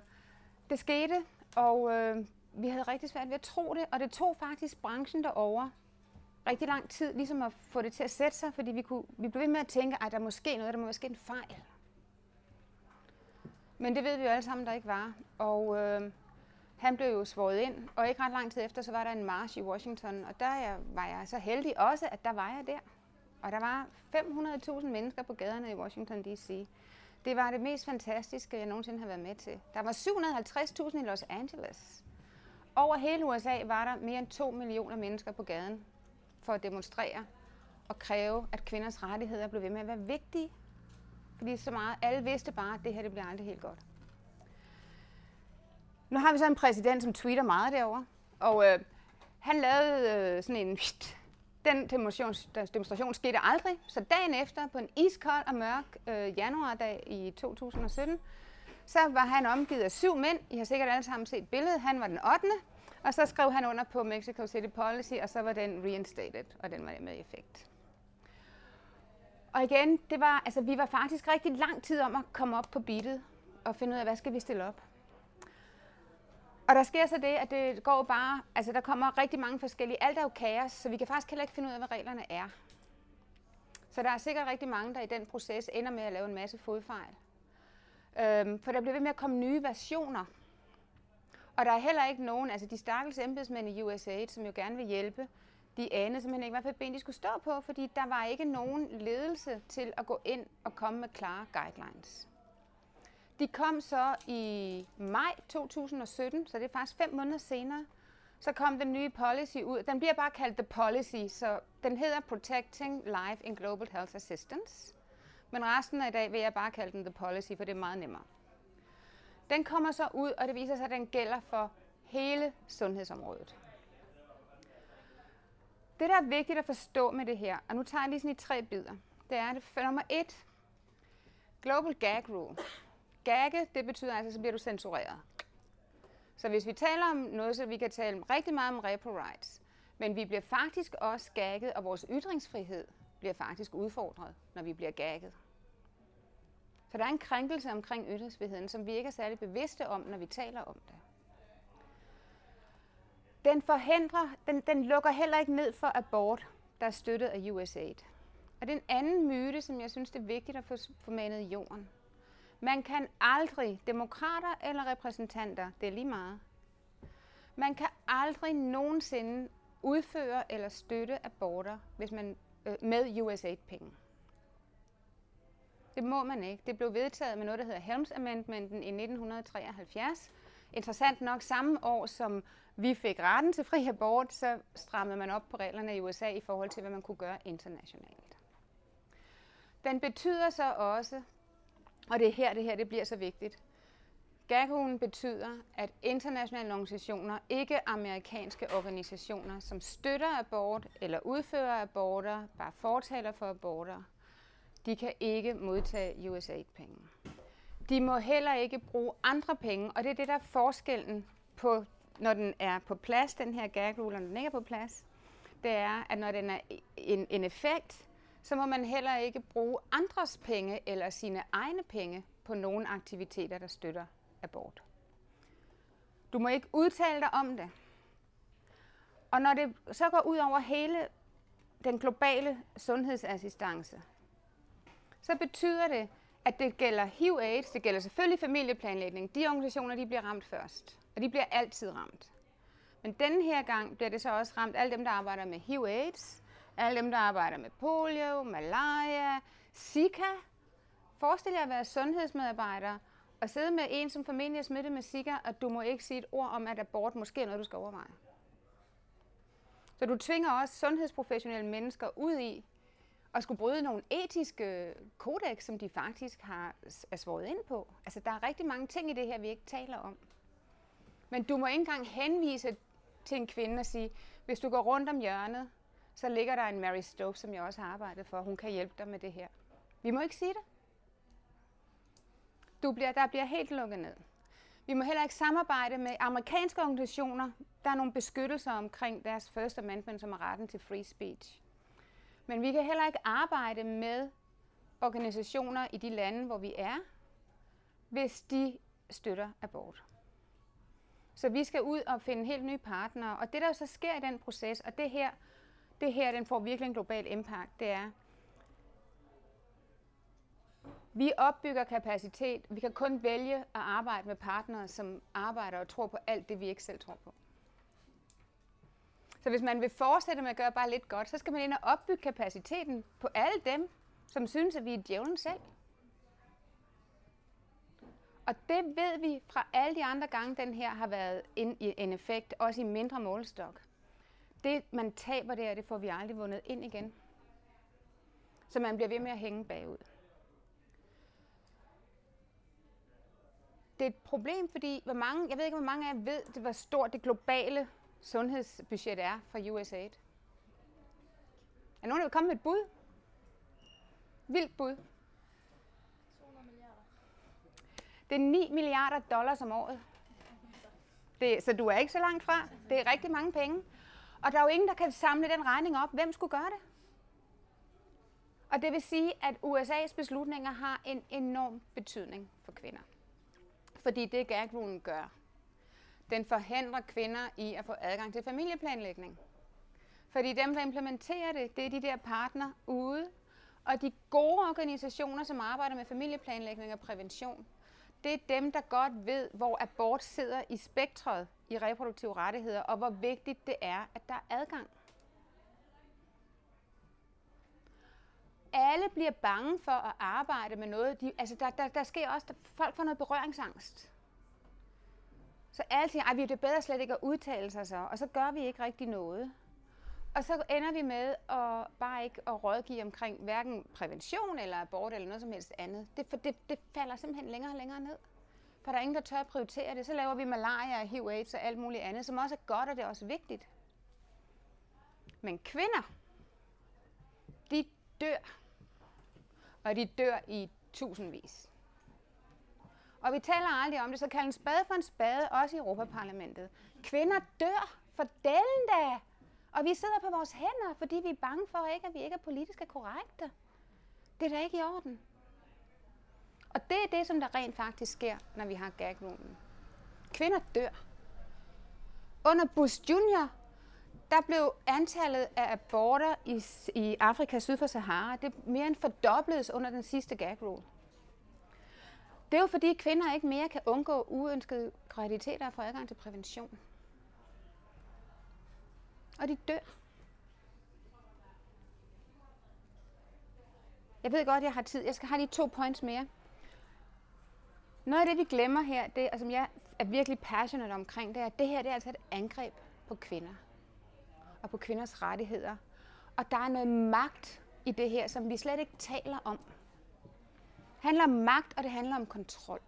Speaker 5: det skete, og øh, vi havde rigtig svært ved at tro det, og det tog faktisk branchen derover rigtig lang tid, ligesom at få det til at sætte sig, fordi vi, kunne, vi blev ved med at tænke, at der er måske noget, der må måske en fejl. Men det ved vi jo alle sammen, der ikke var. Og øh, han blev jo svoret ind, og ikke ret lang tid efter, så var der en march i Washington, og der var jeg så heldig også, at der var jeg der. Og der var 500.000 mennesker på gaderne i Washington D.C. Det var det mest fantastiske, jeg nogensinde har været med til. Der var 750.000 i Los Angeles. Over hele USA var der mere end 2 millioner mennesker på gaden for at demonstrere og kræve, at kvinders rettigheder blev ved med at være vigtige. Fordi så meget, alle vidste bare, at det her det bliver aldrig helt godt. Nu har vi så en præsident, som tweeter meget derover, og øh, han lavede øh, sådan en... Den demonstration, demonstration skete aldrig, så dagen efter, på en iskold og mørk øh, januardag i 2017, så var han omgivet af syv mænd. I har sikkert alle sammen set billedet. Han var den 8. Og så skrev han under på Mexico City Policy, og så var den reinstated, og den var med effekt. Og igen, det var, altså, vi var faktisk rigtig lang tid om at komme op på beatet og finde ud af, hvad skal vi stille op. Og der sker så det, at det går bare, altså der kommer rigtig mange forskellige, alt er jo kaos, så vi kan faktisk heller ikke finde ud af, hvad reglerne er. Så der er sikkert rigtig mange, der i den proces ender med at lave en masse fodfejl. Øhm, for der bliver ved med at komme nye versioner. Og der er heller ikke nogen, altså de stakkels embedsmænd i USA, som jo gerne vil hjælpe, de anede simpelthen ikke, hvad for et ben de skulle stå på, fordi der var ikke nogen ledelse til at gå ind og komme med klare guidelines. De kom så i maj 2017, så det er faktisk fem måneder senere. Så kom den nye policy ud. Den bliver bare kaldt The Policy, så den hedder Protecting Life in Global Health Assistance. Men resten af i dag vil jeg bare kalde den The Policy, for det er meget nemmere. Den kommer så ud, og det viser sig, at den gælder for hele sundhedsområdet. Det, der er vigtigt at forstå med det her, og nu tager jeg lige sådan i tre bidder, det er, at for nummer et, Global Gag Rule. Gagge, det betyder altså, så bliver du censureret. Så hvis vi taler om noget, så vi kan tale rigtig meget om repo rights, men vi bliver faktisk også gagget, og vores ytringsfrihed bliver faktisk udfordret, når vi bliver gagget. Så der er en krænkelse omkring ytringsfriheden, som vi ikke er særlig bevidste om, når vi taler om det. Den forhindrer, den, den lukker heller ikke ned for abort. der er støttet af USAID. Og det er en anden myte, som jeg synes, det er vigtigt at få formanet i jorden. Man kan aldrig, demokrater eller repræsentanter, det er lige meget, man kan aldrig nogensinde udføre eller støtte aborter hvis man, øh, med USAID-penge. Det må man ikke. Det blev vedtaget med noget, der hedder Helms Amendmenten i 1973. Interessant nok samme år, som vi fik retten til fri abort, så strammede man op på reglerne i USA i forhold til, hvad man kunne gøre internationalt. Den betyder så også, og det er her, det her det bliver så vigtigt, GAGU'en betyder, at internationale organisationer, ikke amerikanske organisationer, som støtter abort eller udfører aborter, bare fortaler for aborter, de kan ikke modtage USAID-penge. De må heller ikke bruge andre penge, og det er det, der er forskellen på, når den er på plads, den her gag rule, når den ikke er på plads. Det er, at når den er en, en effekt, så må man heller ikke bruge andres penge eller sine egne penge på nogle aktiviteter, der støtter abort. Du må ikke udtale dig om det. Og når det så går ud over hele den globale sundhedsassistance, så betyder det, at det gælder HIV-AIDS, det gælder selvfølgelig familieplanlægning. De organisationer, de bliver ramt først, og de bliver altid ramt. Men denne her gang bliver det så også ramt alle dem, der arbejder med HIV-AIDS, alle dem, der arbejder med polio, malaria, Zika. Forestil jer at være sundhedsmedarbejder og sidde med en, som formentlig er smittet med Zika, og du må ikke sige et ord om, at abort måske er noget, du skal overveje. Så du tvinger også sundhedsprofessionelle mennesker ud i at skulle bryde nogle etiske kodex, som de faktisk har er svoret ind på. Altså, der er rigtig mange ting i det her, vi ikke taler om. Men du må ikke engang henvise til en kvinde og sige, hvis du går rundt om hjørnet, så ligger der en Mary Stokes, som jeg også har arbejdet for. Hun kan hjælpe dig med det her. Vi må ikke sige det. Du bliver, der bliver helt lukket ned. Vi må heller ikke samarbejde med amerikanske organisationer. Der er nogle beskyttelser omkring deres First Amendment, som er retten til free speech. Men vi kan heller ikke arbejde med organisationer i de lande, hvor vi er, hvis de støtter abort. Så vi skal ud og finde helt nye partnere. Og det, der så sker i den proces, og det her, det her den får virkelig en global impact, det er, vi opbygger kapacitet. Vi kan kun vælge at arbejde med partnere, som arbejder og tror på alt det, vi ikke selv tror på. Så hvis man vil fortsætte med at gøre bare lidt godt, så skal man ind og opbygge kapaciteten på alle dem, som synes, at vi er djævlen selv. Og det ved vi fra alle de andre gange, den her har været en, en effekt, også i mindre målestok. Det, man taber der, det får vi aldrig vundet ind igen. Så man bliver ved med at hænge bagud. Det er et problem, fordi hvor mange, jeg ved ikke, hvor mange af jer ved, det, hvor stort det globale sundhedsbudget er for USAID. Er nogen, der vil komme med et bud? Vildt bud. 200 milliarder. Det er 9 milliarder dollars om året. Det, så du er ikke så langt fra. Det er rigtig mange penge. Og der er jo ingen, der kan samle den regning op. Hvem skulle gøre det? Og det vil sige, at USA's beslutninger har en enorm betydning for kvinder. Fordi det gag gør, den forhindrer kvinder i at få adgang til familieplanlægning. Fordi dem, der implementerer det, det er de der partner ude. Og de gode organisationer, som arbejder med familieplanlægning og prævention, det er dem, der godt ved, hvor abort sidder i spektret i reproduktive rettigheder, og hvor vigtigt det er, at der er adgang. Alle bliver bange for at arbejde med noget. De, altså der, der, der sker også, der, folk får noget berøringsangst. Så alle siger, at det er bedre slet ikke at udtale sig så, og så gør vi ikke rigtig noget. Og så ender vi med at bare ikke at rådgive omkring hverken prævention eller abort eller noget som helst andet. Det, for det, det falder simpelthen længere og længere ned. For der er ingen, der tør at prioritere det. Så laver vi malaria og HIV AIDS og alt muligt andet, som også er godt, og det er også vigtigt. Men kvinder, de dør. Og de dør i tusindvis. Og vi taler aldrig om det, så kald en spade for en spade, også i Europaparlamentet. Kvinder dør for delen da. Og vi sidder på vores hænder, fordi vi er bange for, ikke, at vi ikke er politisk korrekte. Det er da ikke i orden. Og det er det, som der rent faktisk sker, når vi har gagrumen. Kvinder dør. Under Bush Jr., der blev antallet af aborter i, i Afrika syd for Sahara, det mere end fordobledes under den sidste gag rule. Det er jo fordi kvinder ikke mere kan undgå uønskede graviditeter og få adgang til prævention. Og de dør. Jeg ved godt, jeg har tid. Jeg skal have lige to points mere. Noget af det, vi glemmer her, det, og som jeg er virkelig passionate omkring, det er, at det her det er altså et angreb på kvinder og på kvinders rettigheder. Og der er noget magt i det her, som vi slet ikke taler om. Det handler om magt, og det handler om kontrol.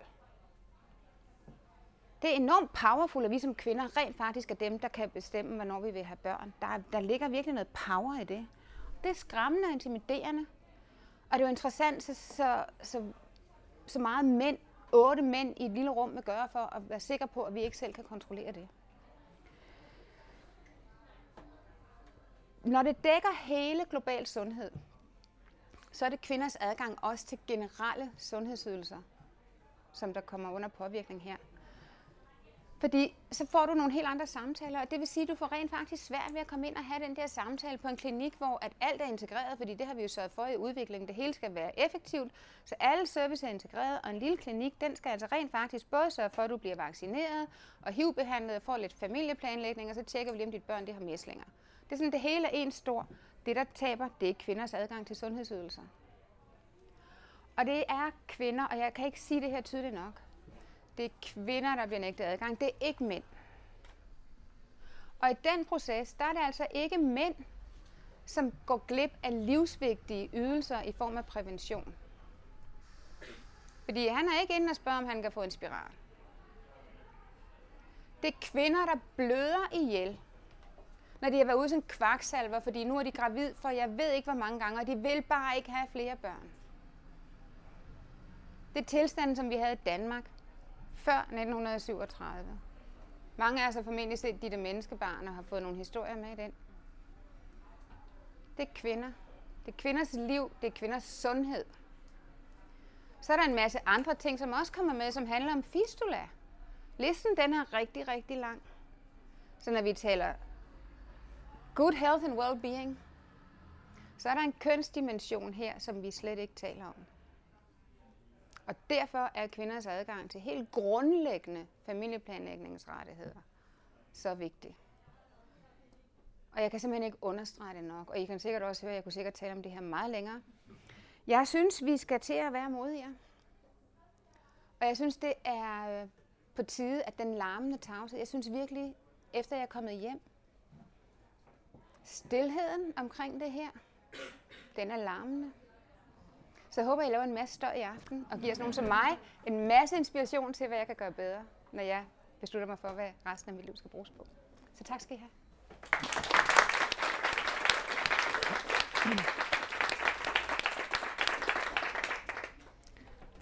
Speaker 5: Det er enormt powerful, at vi som kvinder rent faktisk er dem, der kan bestemme, hvornår vi vil have børn. Der, der ligger virkelig noget power i det. Det er skræmmende og intimiderende. Og det er jo interessant, så, så, så, så meget mænd, otte mænd i et lille rum vil gøre for at være sikre på, at vi ikke selv kan kontrollere det. Når det dækker hele global sundhed, så er det kvinders adgang også til generelle sundhedsydelser, som der kommer under påvirkning her. Fordi så får du nogle helt andre samtaler, og det vil sige, at du får rent faktisk svært ved at komme ind og have den der samtale på en klinik, hvor at alt er integreret, fordi det har vi jo sørget for i udviklingen. Det hele skal være effektivt, så alle service er integreret, og en lille klinik, den skal altså rent faktisk både sørge for, at du bliver vaccineret og HIV-behandlet og får lidt familieplanlægning, og så tjekker vi lige, om dit børn det har mæslinger. Det er sådan, det hele er en stor. Det, der taber, det er kvinders adgang til sundhedsydelser. Og det er kvinder, og jeg kan ikke sige det her tydeligt nok. Det er kvinder, der bliver nægtet adgang. Det er ikke mænd. Og i den proces, der er det altså ikke mænd, som går glip af livsvigtige ydelser i form af prævention. Fordi han er ikke inde og spørger, om han kan få en spiral. Det er kvinder, der bløder ihjel når de har været ude som kvaksalver, fordi nu er de gravid for jeg ved ikke hvor mange gange, og de vil bare ikke have flere børn. Det er tilstanden, som vi havde i Danmark før 1937. Mange af os har formentlig set de der menneskebarn og har fået nogle historier med i den. Det er kvinder. Det er kvinders liv. Det er kvinders sundhed. Så er der en masse andre ting, som også kommer med, som handler om fistula. Listen den er rigtig, rigtig lang. Så når vi taler Good health and well-being. Så er der en kønsdimension her, som vi slet ikke taler om. Og derfor er kvinders adgang til helt grundlæggende familieplanlægningsrettigheder så vigtig. Og jeg kan simpelthen ikke understrege det nok. Og I kan sikkert også høre, at jeg kunne sikkert tale om det her meget længere. Jeg synes, vi skal til at være modige. Og jeg synes, det er øh, på tide, at den larmende tavshed, jeg synes virkelig, efter jeg er kommet hjem, Stilheden omkring det her, den er larmende. Så jeg håber, I laver en masse støj i aften, og giver sådan nogen som mig en masse inspiration til, hvad jeg kan gøre bedre, når jeg beslutter mig for, hvad resten af mit liv skal bruges på. Så tak skal I have.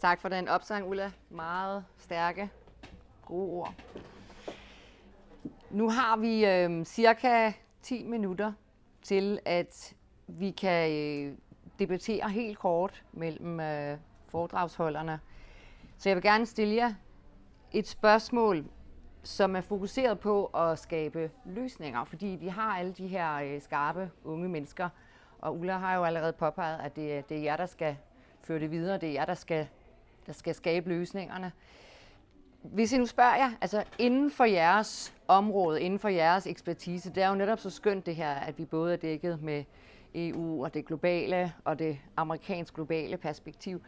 Speaker 2: Tak for den opsang, Ulla. Meget stærke, gode ord. Nu har vi øh, cirka 10 minutter til, at vi kan øh, debattere helt kort mellem øh, foredragsholderne. Så jeg vil gerne stille jer et spørgsmål, som er fokuseret på at skabe løsninger, fordi vi har alle de her øh, skarpe unge mennesker, og Ulla har jo allerede påpeget, at det, det er jer, der skal føre det videre, det er jer, der skal, der skal skabe løsningerne. Hvis I nu spørger jer, altså inden for jeres område, inden for jeres ekspertise, det er jo netop så skønt det her, at vi både er dækket med EU og det globale og det amerikansk globale perspektiv.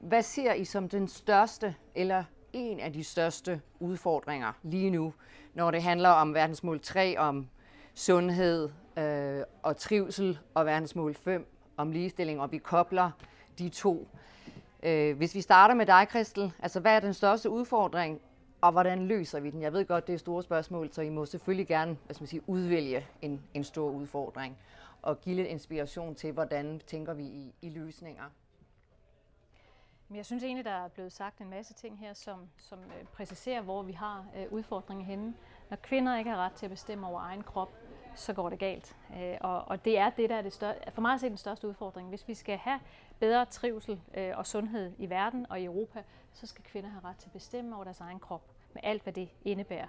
Speaker 2: Hvad ser I som den største eller en af de største udfordringer lige nu, når det handler om verdensmål 3, om sundhed øh, og trivsel, og verdensmål 5 om ligestilling, og vi kobler de to Øh, hvis vi starter med dig, Kristel, altså hvad er den største udfordring, og hvordan løser vi den? Jeg ved godt, det er store spørgsmål, så I må selvfølgelig gerne hvad skal man sige, udvælge en, en stor udfordring og give lidt inspiration til, hvordan tænker vi i, i løsninger.
Speaker 3: Men jeg synes egentlig, der er blevet sagt en masse ting her, som, som øh, præciserer, hvor vi har øh, udfordringer henne. Når kvinder ikke har ret til at bestemme over egen krop, så går det galt. Øh, og, og det er det, der er det største, for mig at se den største udfordring. Hvis vi skal have bedre trivsel øh, og sundhed i verden og i Europa, så skal kvinder have ret til at bestemme over deres egen krop, med alt hvad det indebærer.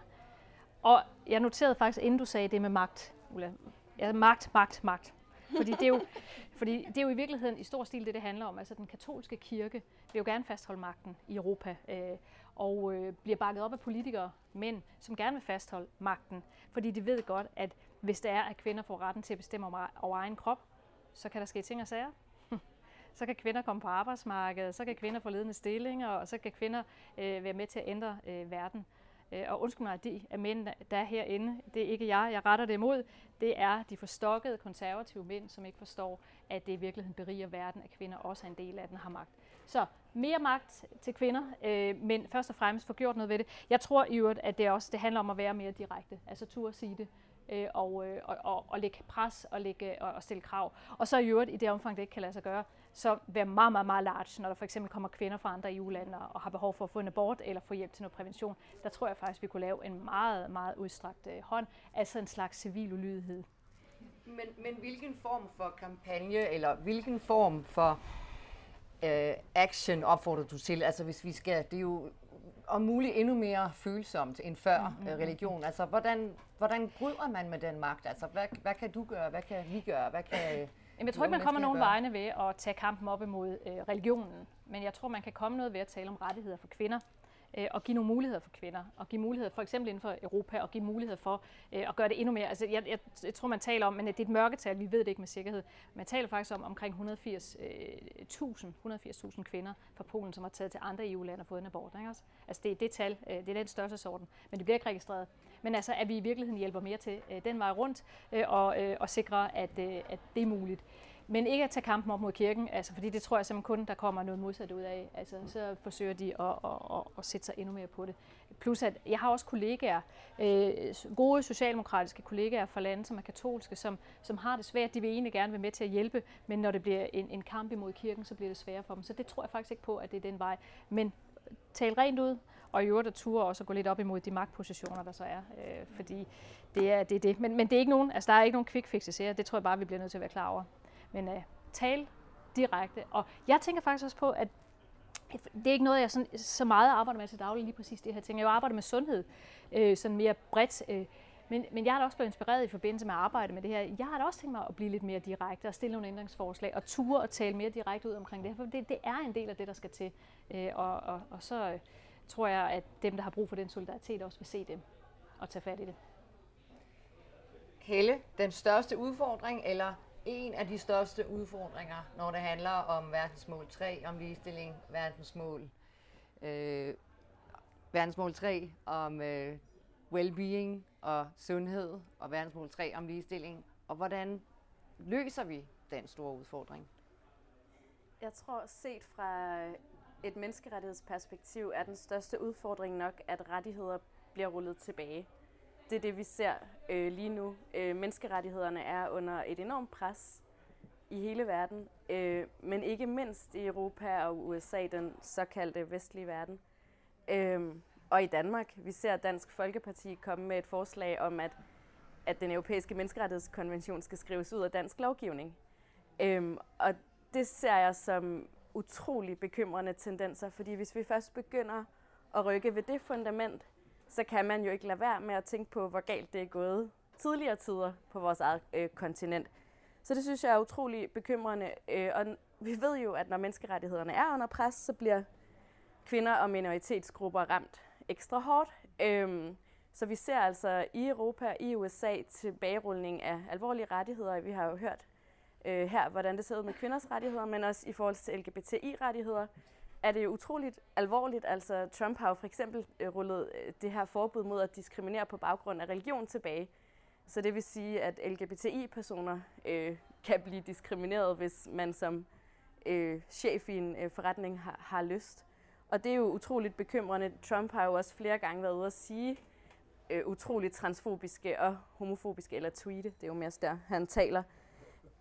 Speaker 3: Og jeg noterede faktisk, inden du sagde det med magt, Ulla, ja, magt, magt, magt. Fordi det, er jo, fordi det er jo i virkeligheden i stor stil det, det handler om. Altså den katolske kirke vil jo gerne fastholde magten i Europa, øh, og øh, bliver bakket op af politikere, mænd, som gerne vil fastholde magten. Fordi de ved godt, at hvis det er, at kvinder får retten til at bestemme over, over egen krop, så kan der ske ting og sager. så kan kvinder komme på arbejdsmarkedet, så kan kvinder få ledende stillinger, og så kan kvinder øh, være med til at ændre øh, verden. Øh, og undskyld mig, de er mænd, der er herinde, det er ikke jeg, jeg retter det imod, det er de forstokkede konservative mænd, som ikke forstår, at det i virkeligheden beriger verden, at kvinder også er en del af den har magt. Så mere magt til kvinder, øh, men først og fremmest få gjort noget ved det. Jeg tror i øvrigt, at det også det handler om at være mere direkte, altså turde sige det, øh, og, øh, og, og, og lægge pres og, lægge, og, og stille krav. Og så i øvrigt, i det omfang, det ikke kan lade sig gøre, så være meget, meget, meget large, når der for eksempel kommer kvinder fra andre EU-lande og har behov for at få en abort eller få hjælp til noget prævention. Der tror jeg faktisk, vi kunne lave en meget, meget udstrakt øh, hånd, altså en slags civil ulydighed.
Speaker 2: Men, men hvilken form for kampagne, eller hvilken form for øh, action opfordrer du til? Altså hvis vi skal, det er jo om muligt endnu mere følsomt end før mm-hmm. religion. Altså hvordan, hvordan bryder man med den magt? Altså hvad, hvad kan du gøre? Hvad kan vi gøre? Hvad kan
Speaker 3: Jamen, jeg tror ikke, man kommer nogen vegne ved at tage kampen op imod øh, religionen, men jeg tror, man kan komme noget ved at tale om rettigheder for kvinder, øh, og give nogle muligheder for kvinder, og give muligheder for eksempel inden for Europa, og give muligheder for øh, at gøre det endnu mere. Altså, jeg, jeg, jeg tror, man taler om, men det er et mørketal, vi ved det ikke med sikkerhed. Man taler faktisk om omkring 180.000 øh, 180.000 kvinder fra Polen, som har taget til andre EU-lande og fået en abort. Ikke? Altså, det er det tal, øh, det er den største sorten, men det bliver ikke registreret. Men altså, at vi i virkeligheden hjælper mere til øh, den vej rundt, øh, og, øh, og sikre, at, øh, at det er muligt. Men ikke at tage kampen op mod kirken, altså, fordi det tror jeg simpelthen kun, der kommer noget modsat ud af. Altså, så forsøger de at, at, at, at sætte sig endnu mere på det. Plus at jeg har også kollegaer, øh, gode socialdemokratiske kollegaer fra lande, som er katolske, som, som har det svært. De vil egentlig gerne være med til at hjælpe, men når det bliver en, en kamp imod kirken, så bliver det sværere for dem. Så det tror jeg faktisk ikke på, at det er den vej. Men tal rent ud, og i øvrigt at ture også at gå lidt op imod de magtpositioner, der så er. Øh, fordi det er det. Er det. Men, men det er ikke nogen, altså der er ikke nogen quick fixes her. Det tror jeg bare, vi bliver nødt til at være klar over. Men øh, tal direkte. Og jeg tænker faktisk også på, at det er ikke noget, jeg sådan, så meget arbejder med til daglig, lige præcis det her ting. Jeg arbejder med sundhed, øh, sådan mere bredt. Øh, men, men jeg har da også blevet inspireret i forbindelse med at arbejde med det her. Jeg har da også tænkt mig at blive lidt mere direkte og stille nogle ændringsforslag og ture og tale mere direkte ud omkring det her, for det, det er en del af det, der skal til. Øh, og, og, og så øh, tror jeg, at dem, der har brug for den solidaritet, også vil se dem og tage fat i det.
Speaker 2: Helle, den største udfordring eller en af de største udfordringer, når det handler om verdensmål 3, om ligestilling, verdensmål, øh, verdensmål 3 om øh, well-being og sundhed, og verdensmål 3 om ligestilling. Og hvordan løser vi den store udfordring?
Speaker 4: Jeg tror, set fra et menneskerettighedsperspektiv, er den største udfordring nok, at rettigheder bliver rullet tilbage det er det, vi ser øh, lige nu. Øh, menneskerettighederne er under et enormt pres i hele verden, øh, men ikke mindst i Europa og USA, den såkaldte vestlige verden. Øh, og i Danmark, vi ser Dansk Folkeparti komme med et forslag om, at, at den europæiske menneskerettighedskonvention skal skrives ud af dansk lovgivning. Øh, og det ser jeg som utrolig bekymrende tendenser, fordi hvis vi først begynder at rykke ved det fundament, så kan man jo ikke lade være med at tænke på, hvor galt det er gået tidligere tider på vores eget øh, kontinent. Så det synes jeg er utrolig bekymrende. Øh, og vi ved jo, at når menneskerettighederne er under pres, så bliver kvinder og minoritetsgrupper ramt ekstra hårdt. Øhm, så vi ser altså i Europa, i USA, tilbagerulning af alvorlige rettigheder. Vi har jo hørt øh, her, hvordan det ser ud med kvinders rettigheder, men også i forhold til LGBTI-rettigheder er det jo utroligt alvorligt. Altså, Trump har jo for eksempel øh, rullet øh, det her forbud mod at diskriminere på baggrund af religion tilbage. Så det vil sige, at LGBTI-personer øh, kan blive diskrimineret, hvis man som øh, chef i en øh, forretning har, har lyst. Og det er jo utroligt bekymrende. Trump har jo også flere gange været ude at sige øh, utroligt transfobiske og homofobiske, eller tweete, det er jo mest der, han taler.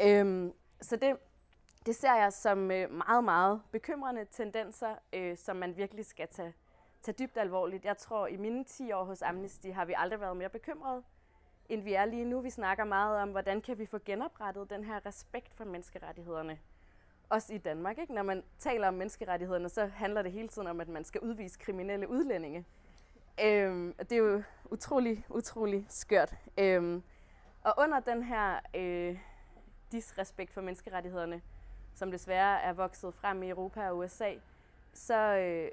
Speaker 4: Øhm, så det, det ser jeg som øh, meget, meget bekymrende tendenser, øh, som man virkelig skal tage, tage dybt alvorligt. Jeg tror, i mine 10 år hos Amnesty har vi aldrig været mere bekymrede, end vi er lige nu. Vi snakker meget om, hvordan kan vi få genoprettet den her respekt for menneskerettighederne. Også i Danmark. Ikke? Når man taler om menneskerettighederne, så handler det hele tiden om, at man skal udvise kriminelle udlændinge. Øhm, det er jo utrolig, utrolig skørt. Øhm, Og under den her øh, disrespekt for menneskerettighederne, som desværre er vokset frem i Europa og USA, så øh,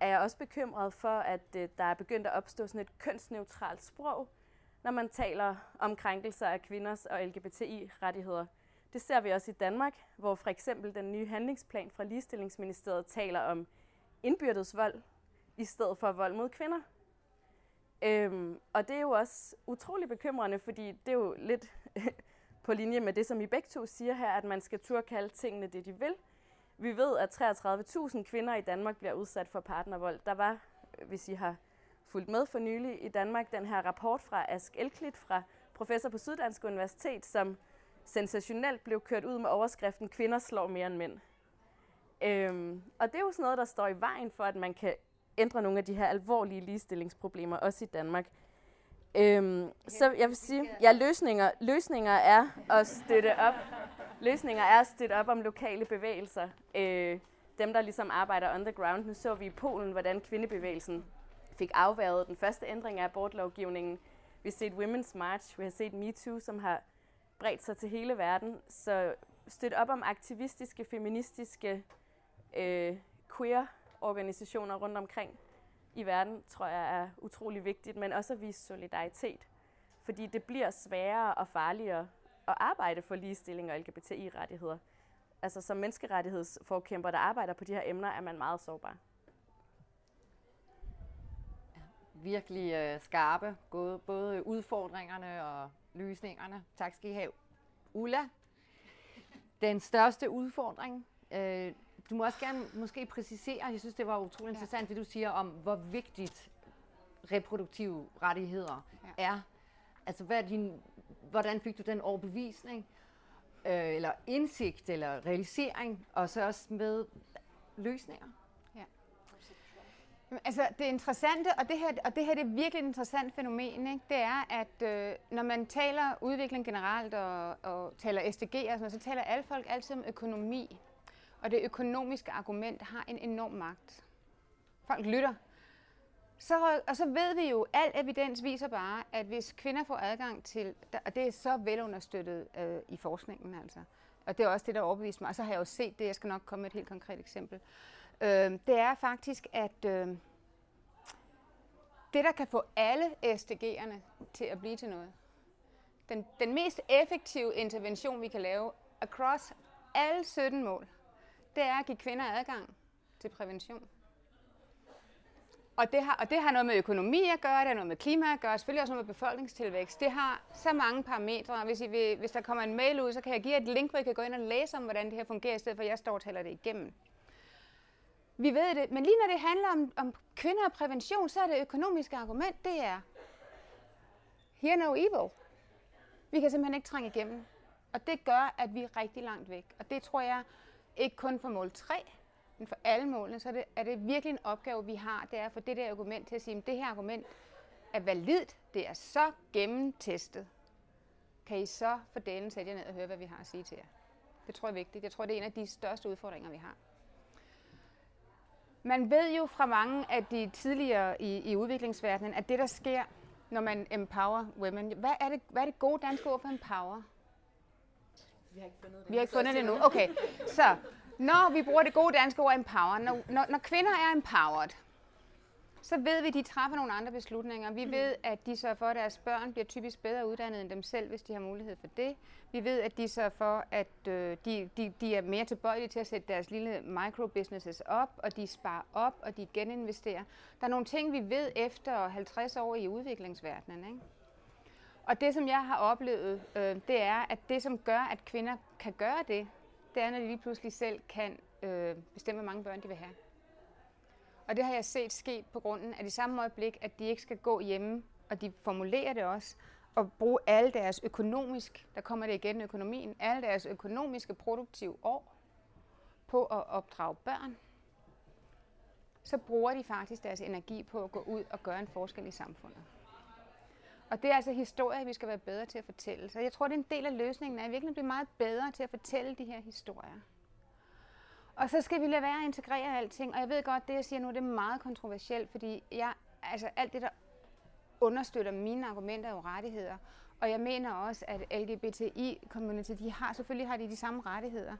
Speaker 4: er jeg også bekymret for, at øh, der er begyndt at opstå sådan et kønsneutralt sprog, når man taler om krænkelser af kvinders og LGBTI-rettigheder. Det ser vi også i Danmark, hvor for eksempel den nye handlingsplan fra Ligestillingsministeriet taler om indbyrdes vold i stedet for vold mod kvinder. Øhm, og det er jo også utrolig bekymrende, fordi det er jo lidt på linje med det, som I begge to siger her, at man skal turde kalde tingene det, de vil. Vi ved, at 33.000 kvinder i Danmark bliver udsat for partnervold. Der var, hvis I har fulgt med for nylig i Danmark, den her rapport fra Ask Elklit fra professor på Syddansk Universitet, som sensationelt blev kørt ud med overskriften Kvinder slår mere end mænd. Øhm, og det er jo sådan noget, der står i vejen for, at man kan ændre nogle af de her alvorlige ligestillingsproblemer, også i Danmark. Øhm, så jeg vil sige, ja, løsninger, løsninger er at støtte op. Løsninger er at støtte op om lokale bevægelser. Øh, dem, der ligesom arbejder underground. Nu så vi i Polen, hvordan kvindebevægelsen fik afværget den første ændring af abortlovgivningen. Vi har set Women's March, vi har set MeToo, som har bredt sig til hele verden. Så støtte op om aktivistiske, feministiske, øh, queer organisationer rundt omkring i verden, tror jeg er utrolig vigtigt, men også at vise solidaritet. Fordi det bliver sværere og farligere at arbejde for ligestilling og LGBTI-rettigheder. Altså som menneskerettighedsforkæmper, der arbejder på de her emner, er man meget sårbar.
Speaker 2: Virkelig øh, skarpe, både, både udfordringerne og løsningerne. Tak skal I have. Ulla, den største udfordring, øh, du må også gerne måske præcisere, jeg synes, det var utrolig interessant, ja. det du siger om, hvor vigtigt reproduktive rettigheder ja. er. Altså, hvad er din, hvordan fik du den overbevisning, øh, eller indsigt, eller realisering, og så også med løsninger? Ja.
Speaker 5: Altså, det interessante, og det her, og det her det er virkelig et interessant fænomen, ikke? det er, at øh, når man taler udvikling generelt og, og taler SDG, og sådan så taler alle folk altid om økonomi. Og det økonomiske argument har en enorm magt. Folk lytter. Så, og så ved vi jo, al evidens viser bare, at hvis kvinder får adgang til, og det er så velunderstøttet øh, i forskningen altså, og det er også det, der overbeviste mig, og så har jeg jo set det, jeg skal nok komme med et helt konkret eksempel, øh, det er faktisk, at øh, det, der kan få alle SDG'erne til at blive til noget, den, den mest effektive intervention, vi kan lave across alle 17 mål, det er at give kvinder adgang til prævention. Og det, har, og det har noget med økonomi at gøre, det har noget med klima at gøre, selvfølgelig også noget med befolkningstilvækst. Det har så mange parametre. Hvis, I vil, hvis der kommer en mail ud, så kan jeg give et link, hvor I kan gå ind og læse om, hvordan det her fungerer, i stedet for at jeg står og taler det igennem. Vi ved det, men lige når det handler om, om kvinder og prævention, så er det økonomiske argument, det er, here no evil. Vi kan simpelthen ikke trænge igennem. Og det gør, at vi er rigtig langt væk. Og det tror jeg, ikke kun for mål 3, men for alle målene, så er det, er det virkelig en opgave, vi har, det er at få det der argument til at sige, at det her argument er validt, det er så gennemtestet. Kan I så for delen sætte jer ned og høre, hvad vi har at sige til jer? Det tror jeg er vigtigt. Jeg tror, det er en af de største udfordringer, vi har. Man ved jo fra mange af de tidligere i, i udviklingsverdenen, at det, der sker, når man empower women, hvad er det, hvad er det gode danske ord for empower?
Speaker 4: Vi har ikke fundet det.
Speaker 5: Vi har ikke fundet det endnu. Okay, så når vi bruger det gode danske ord empower, når, når, når kvinder er empowered, så ved vi, at de træffer nogle andre beslutninger. Vi ved, at de sørger for, at deres børn bliver typisk bedre uddannet end dem selv, hvis de har mulighed for det. Vi ved, at de sørger for, at øh, de, de, de er mere tilbøjelige til at sætte deres lille microbusinesses op, og de sparer op, og de geninvesterer. Der er nogle ting, vi ved efter 50 år i udviklingsverdenen. Ikke? Og det, som jeg har oplevet, øh, det er, at det, som gør, at kvinder kan gøre det, det er, når de lige pludselig selv kan øh, bestemme, hvor mange børn de vil have. Og det har jeg set ske på grunden af det samme øjeblik, at de ikke skal gå hjemme, og de formulerer det også, og bruge alle deres økonomisk, der kommer det igen økonomien, alle deres økonomiske produktive år på at opdrage børn, så bruger de faktisk deres energi på at gå ud og gøre en forskel i samfundet. Og det er altså historier, vi skal være bedre til at fortælle. Så jeg tror, det er en del af løsningen, at vi virkelig bliver meget bedre til at fortælle de her historier. Og så skal vi lade være at integrere alting. Og jeg ved godt, det jeg siger nu, det er meget kontroversielt, fordi jeg, altså alt det, der understøtter mine argumenter, er jo rettigheder. Og jeg mener også, at LGBTI-community, de har selvfølgelig har de de samme rettigheder.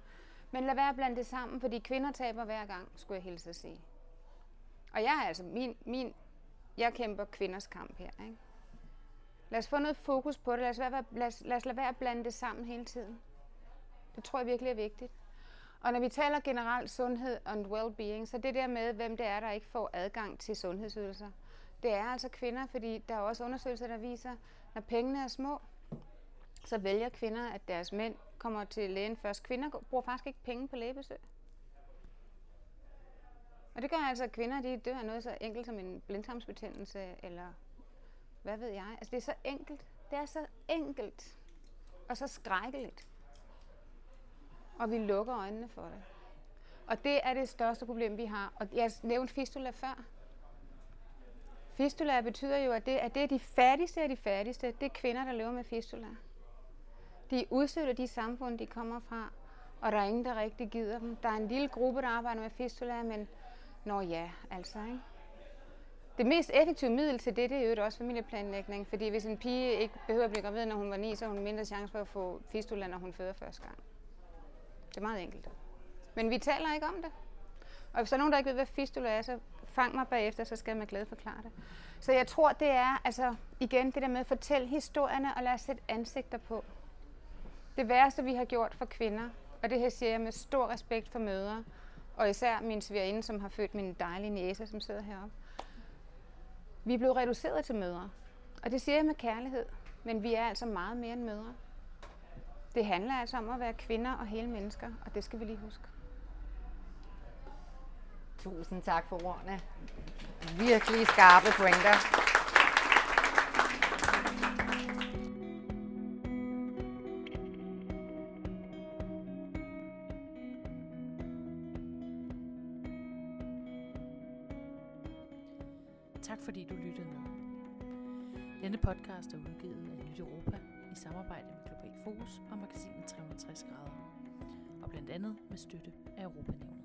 Speaker 5: Men lad være at blande det sammen, fordi kvinder taber hver gang, skulle jeg hilse at sige. Og jeg er altså, min, min, jeg kæmper kvinders kamp her. Ikke? Lad os få noget fokus på det. Lad os, være, lad, os, lad os lade være at blande det sammen hele tiden. Det tror jeg virkelig er vigtigt. Og når vi taler generelt sundhed og well-being, så det der med, hvem det er, der ikke får adgang til sundhedsydelser, det er altså kvinder, fordi der er også undersøgelser, der viser, når pengene er små, så vælger kvinder, at deres mænd kommer til lægen først. Kvinder bruger faktisk ikke penge på lægebesøg. Og det gør altså, at kvinder de dør af noget så enkelt som en blindtarmsbetændelse, eller hvad ved jeg. Altså det er så enkelt. Det er så enkelt. Og så skrækkeligt. Og vi lukker øjnene for det. Og det er det største problem, vi har. Og jeg nævnte fistula før. Fistula betyder jo, at det, at det er de fattigste af de fattigste. Det er kvinder, der lever med fistula. De er udstødt de samfund, de kommer fra, og der er ingen, der rigtig gider dem. Der er en lille gruppe, der arbejder med fistula, men nå ja, altså, ikke? Det mest effektive middel til det, det er jo også familieplanlægning, fordi hvis en pige ikke behøver at blive gravid, når hun var 9, så har hun mindre chance for at få fistula, når hun føder første gang. Det er meget enkelt. Men vi taler ikke om det. Og hvis der er nogen, der ikke ved, hvad fistula er, så fang mig bagefter, så skal jeg med glæde forklare det. Så jeg tror, det er altså igen det der med at fortælle historierne og lade os sætte ansigter på. Det værste, vi har gjort for kvinder, og det her siger jeg med stor respekt for mødre, og især min svigerinde, som har født min dejlige næse, som sidder heroppe. Vi er blevet reduceret til mødre, og det siger jeg med kærlighed, men vi er altså meget mere end mødre. Det handler altså om at være kvinder og hele mennesker, og det skal vi lige huske.
Speaker 2: Tusind tak for ordene. Virkelig skarpe pointer.
Speaker 1: Tak fordi du lyttede med. Denne podcast er udgivet af Nyt Europa i samarbejde med Global Fokus og magasinet 360 grader, og blandt andet med støtte af Europanævnet.